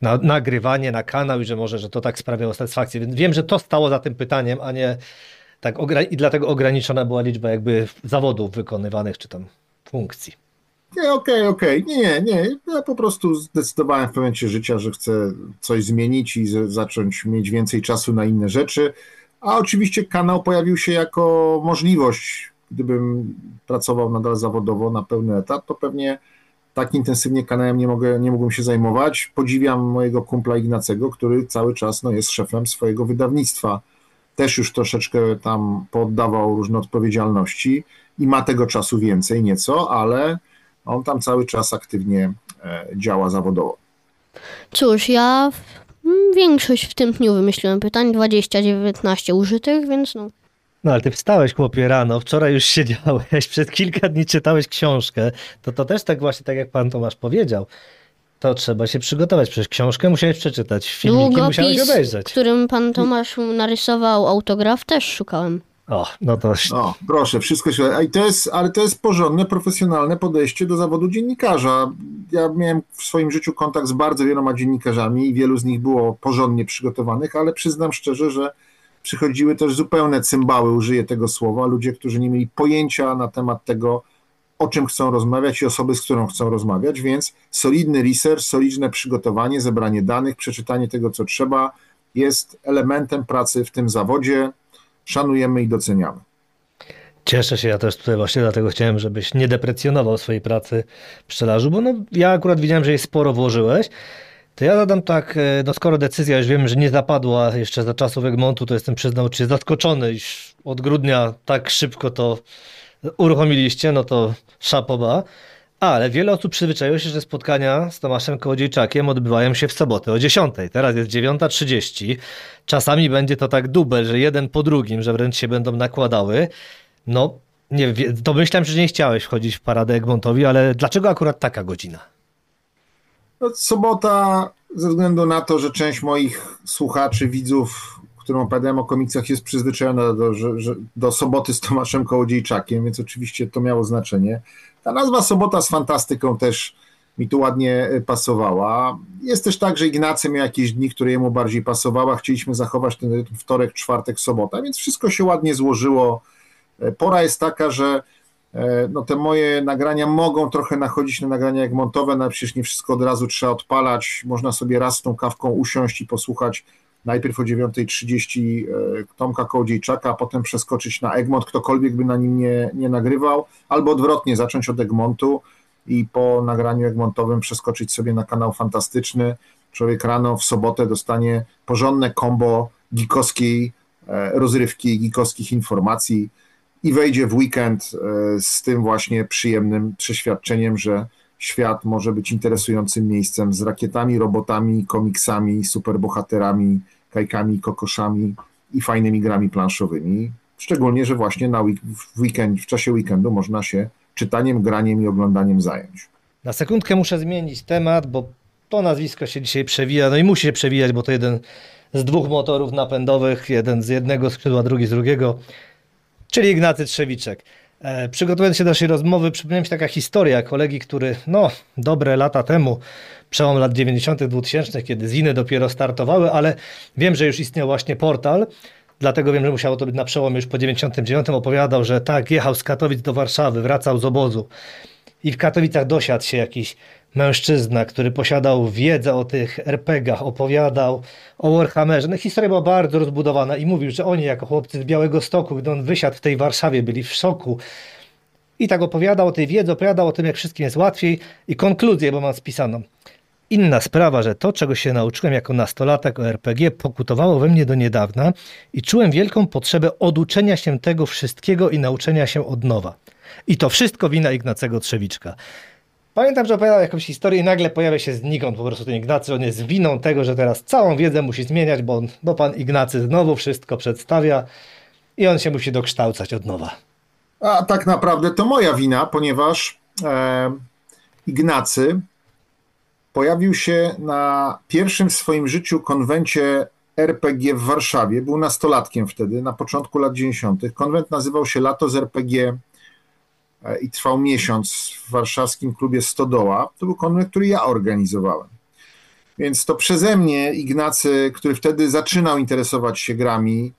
na nagrywanie, na kanał i że może, że to tak sprawiało satysfakcję. Więc wiem, że to stało za tym pytaniem, a nie tak i dlatego ograniczona była liczba jakby zawodów wykonywanych, czy tam funkcji. Okej, okej. Nie, nie, nie. Ja po prostu zdecydowałem w momencie życia, że chcę coś zmienić i zacząć mieć więcej czasu na inne rzeczy. A oczywiście kanał pojawił się jako możliwość. Gdybym pracował nadal zawodowo na pełny etat, to pewnie tak intensywnie kanałem nie, mogę, nie mógłbym się zajmować. Podziwiam mojego kumpla Ignacego, który cały czas no, jest szefem swojego wydawnictwa. Też już troszeczkę tam poddawał różne odpowiedzialności i ma tego czasu więcej nieco, ale on tam cały czas aktywnie e, działa zawodowo. Cóż, ja mm, większość w tym dniu wymyśliłem pytań, 20-19 użytych, więc no. No ale ty wstałeś chłopie rano, wczoraj już siedziałeś, [LAUGHS] przez kilka dni czytałeś książkę, to to też tak właśnie, tak jak pan Tomasz powiedział, to trzeba się przygotować, przecież książkę musiałeś przeczytać, filmiki musiałeś Długopis, obejrzeć. którym pan Tomasz narysował autograf, też szukałem. O, no to O, proszę, wszystko się. a i to jest, ale to jest porządne, profesjonalne podejście do zawodu dziennikarza. Ja miałem w swoim życiu kontakt z bardzo wieloma dziennikarzami i wielu z nich było porządnie przygotowanych, ale przyznam szczerze, że przychodziły też zupełne cymbały, użyję tego słowa, ludzie, którzy nie mieli pojęcia na temat tego, o czym chcą rozmawiać i osoby, z którą chcą rozmawiać, więc solidny research, solidne przygotowanie, zebranie danych, przeczytanie tego, co trzeba, jest elementem pracy w tym zawodzie. Szanujemy i doceniamy. Cieszę się, ja też tutaj właśnie dlatego chciałem, żebyś nie deprecjonował swojej pracy pszczelarzu, bo no, ja akurat widziałem, że jej sporo włożyłeś. To ja zadam tak, e, no skoro decyzja już wiem, że nie zapadła jeszcze za czasów Egmontu, to jestem przyznał, czy zaskoczony, iż od grudnia tak szybko to uruchomiliście, no to szapoba. Ale wiele osób przyzwyczaiło się, że spotkania z Tomaszem Kołodziejczakiem odbywają się w sobotę o 10. Teraz jest 9.30. Czasami będzie to tak dubel, że jeden po drugim, że wręcz się będą nakładały. No, nie to myślałem, że nie chciałeś wchodzić w paradę Egmontowi, ale dlaczego akurat taka godzina? No, sobota, ze względu na to, że część moich słuchaczy, widzów, którym opowiadałem o komiksach, jest przyzwyczajona do, że, że, do soboty z Tomaszem Kołodziejczakiem, więc oczywiście to miało znaczenie. Ta nazwa Sobota z fantastyką też mi tu ładnie pasowała. Jest też tak, że Ignacy miał jakieś dni, które jemu bardziej pasowały. Chcieliśmy zachować ten wtorek, czwartek, sobota, więc wszystko się ładnie złożyło. Pora jest taka, że no te moje nagrania mogą trochę nachodzić na nagrania jak montowe, no przecież nie wszystko od razu trzeba odpalać. Można sobie raz z tą kawką usiąść i posłuchać najpierw o 9.30 Tomka Kołodziejczaka, a potem przeskoczyć na Egmont, ktokolwiek by na nim nie, nie nagrywał, albo odwrotnie, zacząć od Egmontu i po nagraniu Egmontowym przeskoczyć sobie na kanał Fantastyczny. Człowiek rano w sobotę dostanie porządne kombo gikowskiej rozrywki, gikowskich informacji i wejdzie w weekend z tym właśnie przyjemnym przeświadczeniem, że świat może być interesującym miejscem z rakietami, robotami, komiksami, superbohaterami, kajkami, kokoszami i fajnymi grami planszowymi. Szczególnie, że właśnie na w, weekend, w czasie weekendu można się czytaniem, graniem i oglądaniem zająć. Na sekundkę muszę zmienić temat, bo to nazwisko się dzisiaj przewija, no i musi się przewijać, bo to jeden z dwóch motorów napędowych, jeden z jednego skrzydła, drugi z drugiego, czyli Ignacy Trzewiczek. E, przygotowując się do naszej rozmowy, przypomniała mi się taka historia kolegi, który no, dobre lata temu, przełom lat 90., 2000, kiedy ziny dopiero startowały, ale wiem, że już istniał właśnie portal, dlatego wiem, że musiało to być na przełomie już po 99, opowiadał, że tak, jechał z Katowic do Warszawy, wracał z obozu i w Katowicach dosiadł się jakiś mężczyzna, który posiadał wiedzę o tych RPGach, opowiadał o Warhammerze. No, historia była bardzo rozbudowana i mówił, że oni jako chłopcy z Białego Stoku, gdy on wysiadł w tej Warszawie, byli w szoku. I tak opowiadał o tej wiedzy, opowiadał o tym, jak wszystkim jest łatwiej i konkluzję, bo mam spisaną. Inna sprawa, że to, czego się nauczyłem jako nastolatek o RPG, pokutowało we mnie do niedawna i czułem wielką potrzebę oduczenia się tego wszystkiego i nauczenia się od nowa. I to wszystko wina Ignacego Trzewiczka. Pamiętam, że opowiadał jakąś historię i nagle pojawia się znikąd po prostu ten Ignacy. On jest winą tego, że teraz całą wiedzę musi zmieniać, bo, on, bo pan Ignacy znowu wszystko przedstawia i on się musi dokształcać od nowa. A tak naprawdę to moja wina, ponieważ e, Ignacy pojawił się na pierwszym w swoim życiu konwencie RPG w Warszawie. Był nastolatkiem wtedy, na początku lat 90. Konwent nazywał się Lato z RPG i trwał miesiąc w warszawskim klubie Stodoła. To był konwent, który ja organizowałem. Więc to przeze mnie Ignacy, który wtedy zaczynał interesować się grami,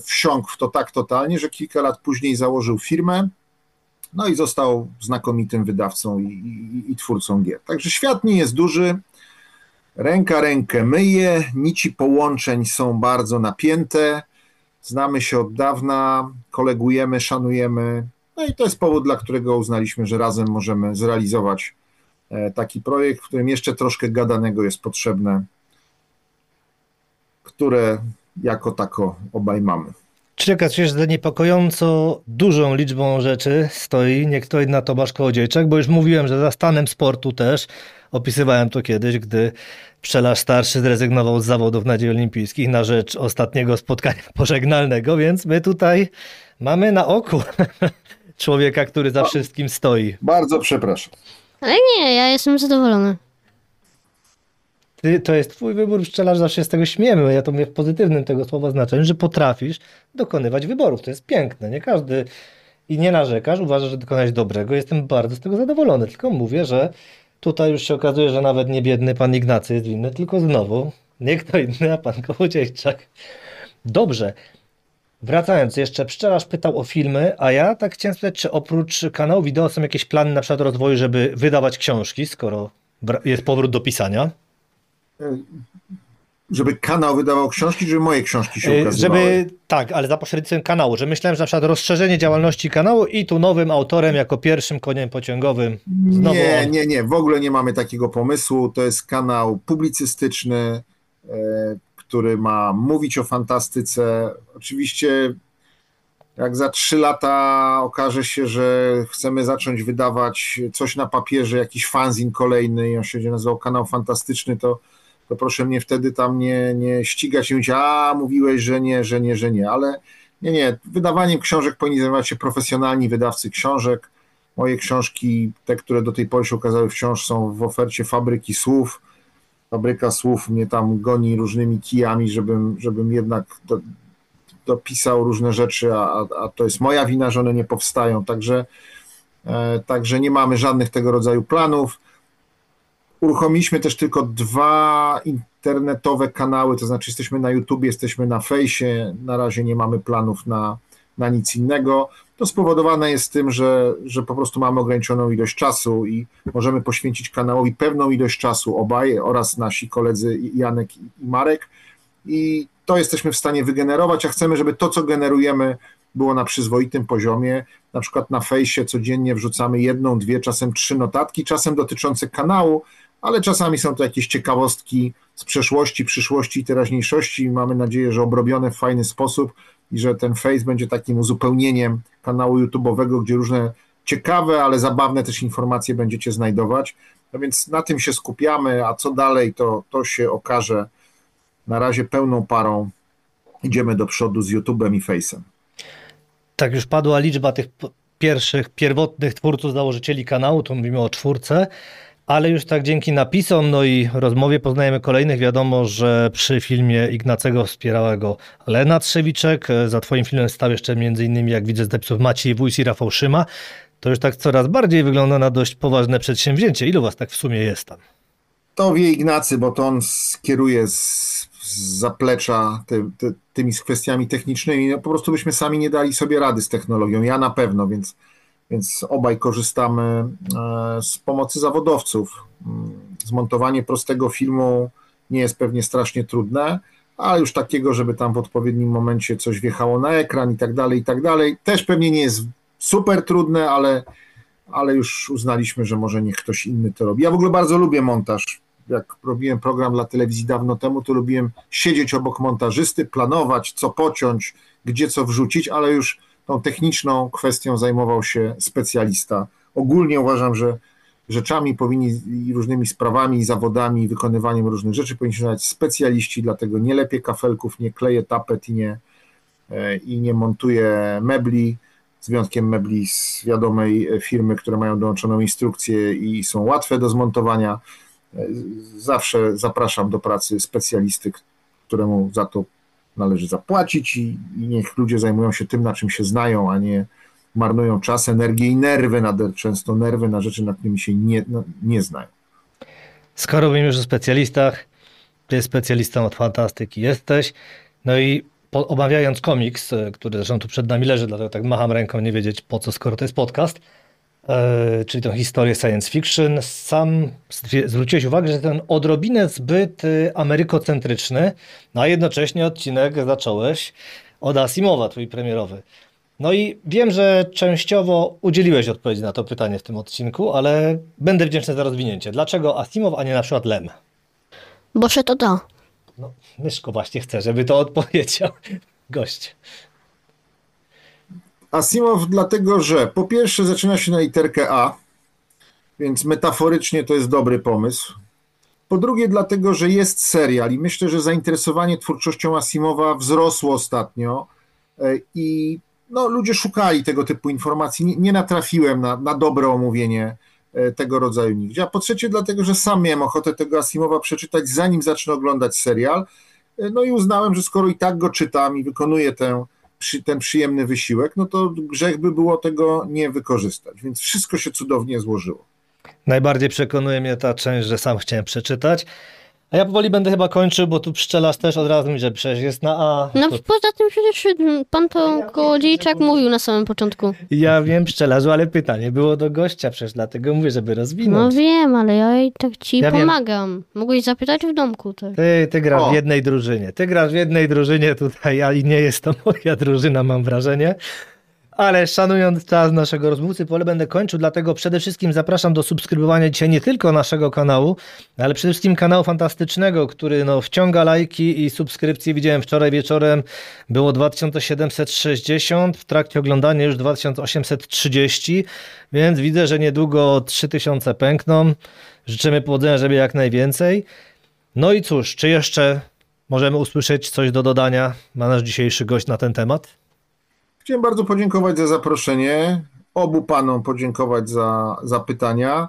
wsiąkł w to tak totalnie, że kilka lat później założył firmę, no i został znakomitym wydawcą i, i, i twórcą gier. Także świat nie jest duży, ręka rękę myje, nici połączeń są bardzo napięte, znamy się od dawna, kolegujemy, szanujemy, no i to jest powód, dla którego uznaliśmy, że razem możemy zrealizować taki projekt, w którym jeszcze troszkę gadanego jest potrzebne, które jako tako obaj mamy. Okazuje się, że niepokojąco dużą liczbą rzeczy stoi nie kto inny Tomasz Kołodziejczak, bo już mówiłem, że za stanem sportu też, opisywałem to kiedyś, gdy pszczelarz starszy zrezygnował z zawodów nadziei olimpijskich na rzecz ostatniego spotkania [LAUGHS] pożegnalnego, więc my tutaj mamy na oku [LAUGHS] człowieka, który za wszystkim stoi. Bardzo przepraszam. Ale nie, ja jestem zadowolony. Ty, to jest twój wybór, pszczelarz, zawsze się z tego śmiemy, ja to mówię w pozytywnym tego słowa znaczeniu, że potrafisz dokonywać wyborów. To jest piękne, nie każdy i nie narzekasz, uważasz, że dokonałeś dobrego, jestem bardzo z tego zadowolony, tylko mówię, że tutaj już się okazuje, że nawet nie biedny pan Ignacy jest winny, tylko znowu nie kto inny, a pan Kołodziejczak. Dobrze, Wracając jeszcze, pszczelarz pytał o filmy, a ja tak chciałem spytać, czy oprócz kanału wideo są jakieś plany na przykład rozwoju, żeby wydawać książki, skoro jest powrót do pisania? Żeby kanał wydawał książki, żeby moje książki się Y, ukazywały? Żeby, tak, ale za pośrednictwem kanału, że myślałem, że na przykład rozszerzenie działalności kanału i tu nowym autorem jako pierwszym koniem pociągowym. Znowu Nie, on. nie, nie, w ogóle nie mamy takiego pomysłu. To jest kanał publicystyczny, e, który ma mówić o fantastyce. Oczywiście, jak za trzy lata okaże się, że chcemy zacząć wydawać coś na papierze, jakiś fanzin kolejny i on się będzie nazywał Kanał Fantastyczny, to, to proszę mnie wtedy tam nie, nie ścigać i mówić, a mówiłeś, że nie, że nie, że nie, ale nie, nie, wydawaniem książek powinni zajmować się profesjonalni wydawcy książek. Moje książki, te, które do tej pory się ukazały wciąż są w ofercie Fabryki Słów. Fabryka Słów mnie tam goni różnymi kijami, żebym, żebym jednak do, dopisał różne rzeczy, a, a- to jest moja wina, że one nie powstają. Także, e, także nie mamy żadnych tego rodzaju planów. Uruchomiliśmy też tylko dwa internetowe kanały, to znaczy jesteśmy na YouTube, jesteśmy na Fejsie. Na razie nie mamy planów na, na nic innego. To spowodowane jest tym, że, że po prostu mamy ograniczoną ilość czasu i możemy poświęcić kanałowi pewną ilość czasu obaj oraz nasi koledzy Janek i Marek i to jesteśmy w stanie wygenerować, a chcemy, żeby to, co generujemy, było na przyzwoitym poziomie. Na przykład na fejsie codziennie wrzucamy jedną, dwie, czasem trzy notatki, czasem dotyczące kanału, ale czasami są to jakieś ciekawostki z przeszłości, przyszłości i teraźniejszości. Mamy nadzieję, że obrobione w fajny sposób i że ten face będzie takim uzupełnieniem kanału YouTube'owego, gdzie różne ciekawe, ale zabawne też informacje będziecie znajdować. No więc na tym się skupiamy, a co dalej, to, to się okaże. Na razie pełną parą idziemy do przodu z YouTube'em i Face'em. Tak już padła liczba tych pierwszych, pierwotnych twórców, założycieli kanału, to mówimy o czwórce, ale już tak dzięki napisom, no i rozmowie poznajemy kolejnych. Wiadomo, że przy filmie Ignacego wspierała go Lena Trzewiczek. Za twoim filmem stał jeszcze między innymi, jak widzę z napisów, Maciej Wójs i Rafał Szyma. To już tak coraz bardziej wygląda na dość poważne przedsięwzięcie. Ilu was tak w sumie jest tam? To wie Ignacy, bo to on skieruje z, zaplecza ty, ty, tymi kwestiami technicznymi. No, po prostu byśmy sami nie dali sobie rady z technologią. Ja na pewno, więc, więc obaj korzystamy e, z pomocy zawodowców. Mm, Zmontowanie prostego filmu nie jest pewnie strasznie trudne, ale już takiego, żeby tam w odpowiednim momencie coś wjechało na ekran i tak dalej, i tak dalej, też pewnie nie jest super trudne, ale, ale już uznaliśmy, że może niech ktoś inny to robi. Ja w ogóle bardzo lubię montaż. Jak robiłem program dla telewizji dawno temu, to lubiłem siedzieć obok montażysty, planować, co pociąć, gdzie co wrzucić, ale już tą techniczną kwestią zajmował się specjalista. Ogólnie uważam, że rzeczami powinni różnymi sprawami, zawodami, wykonywaniem różnych rzeczy powinni się zajmować specjaliści, dlatego nie lepię kafelków, nie kleję tapet i nie, e, i nie montuję mebli, z wyjątkiem mebli z wiadomej firmy, które mają dołączoną instrukcję i są łatwe do zmontowania. E, Zawsze zapraszam do pracy specjalisty, któremu za to należy zapłacić i, i niech ludzie zajmują się tym, na czym się znają, a nie marnują czas, energię i nerwy, nader często nerwy na rzeczy, nad którymi się nie, no, nie znają. Skoro mówimy już o specjalistach, ty specjalistą od fantastyki jesteś, no i po, omawiając komiks, e, który zresztą tu przed nami leży, dlatego tak macham ręką, nie wiedzieć po co, skoro to jest podcast, czyli tą historię science fiction, sam zwróciłeś uwagę, że ten odrobinę zbyt y, amerykocentryczny, no a jednocześnie odcinek zacząłeś od Asimowa, twój premierowy. No i wiem, że częściowo udzieliłeś odpowiedzi na to pytanie w tym odcinku, ale będę wdzięczny za rozwinięcie. Dlaczego Asimov, a nie na przykład Lem? Bo się to da. No, Myszko właśnie chce, żeby to odpowiedział [LAUGHS] gość. Asimov dlatego, że po pierwsze zaczyna się na literkę A, więc metaforycznie to jest dobry pomysł. Po drugie dlatego, że jest serial i myślę, że zainteresowanie twórczością Asimowa wzrosło ostatnio e, i no, ludzie szukali tego typu informacji. Nie, nie natrafiłem na, na dobre omówienie e, tego rodzaju nigdzie. A po trzecie dlatego, że sam miałem ochotę tego Asimowa przeczytać zanim zacznę oglądać serial. E, No i uznałem, że skoro i tak go czytam i wykonuję tę przy, ten przyjemny wysiłek, no to grzech by było tego nie wykorzystać. Więc wszystko się cudownie złożyło. Najbardziej przekonuje mnie ta część, że sam chciałem przeczytać. A ja powoli będę chyba kończył, bo tu pszczelarz też od razu mi, że przecież jest na A. No To- poza tym przecież mm, pan to kołodziejczak mówił na samym początku. Ja wiem pszczelarzu, ale pytanie było do gościa przecież, dlatego mówię, żeby No rozwinąć. wiem, ale ja i tak ci Ja wiem. pomagam. Mogłeś zapytać w domku też. Ty, ty grasz O. w jednej drużynie. Ty grasz w jednej drużynie tutaj, a i nie jest to moja drużyna, mam wrażenie. Ale szanując czas naszego rozmówcy, pole będę kończył, dlatego przede wszystkim zapraszam do subskrybowania dzisiaj nie tylko naszego kanału, ale przede wszystkim kanału fantastycznego, który no, wciąga lajki i subskrypcje. Widziałem wczoraj wieczorem było 2760, w trakcie oglądania już 2830, więc widzę, że niedługo 3000 pękną. Życzymy powodzenia, żeby jak najwięcej. No i cóż, czy jeszcze możemy usłyszeć coś do dodania? Ma nasz dzisiejszy gość na ten temat? Chciałem bardzo podziękować za zaproszenie, obu panom podziękować za, za pytania,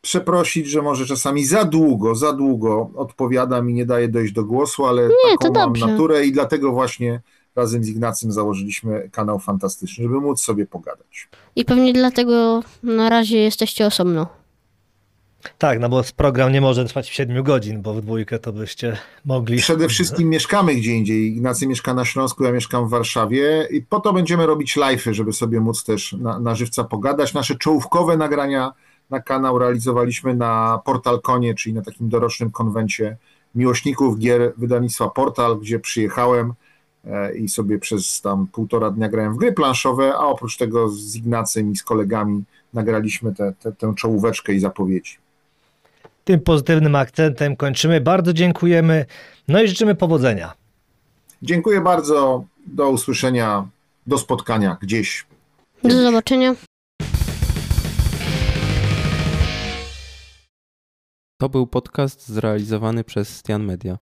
przeprosić, że może czasami za długo, za długo odpowiadam i nie daję dojść do głosu, ale Nie, taką mam naturę i dlatego właśnie razem z Ignacym założyliśmy kanał Fantastyczny, żeby móc sobie pogadać. I pewnie dlatego na razie jesteście osobno. Tak, no bo program nie może trwać 7 godzin, bo w dwójkę to byście mogli. Przede wszystkim mieszkamy gdzie indziej. Ignacy mieszka na Śląsku, ja mieszkam w Warszawie i po to będziemy robić live'y, żeby sobie móc też na, na żywca pogadać. Nasze czołówkowe nagrania na kanał realizowaliśmy na Portal Konie, czyli na takim dorocznym konwencie miłośników gier wydawnictwa Portal, gdzie przyjechałem e, i sobie przez tam półtora dnia grałem w gry planszowe, a oprócz tego z Ignacym i z kolegami nagraliśmy tę czołóweczkę i zapowiedzi. Tym pozytywnym akcentem kończymy. Bardzo dziękujemy. No i życzymy powodzenia. Dziękuję bardzo. Do usłyszenia, do spotkania gdzieś. Do zobaczenia. To był podcast zrealizowany przez Stian Media.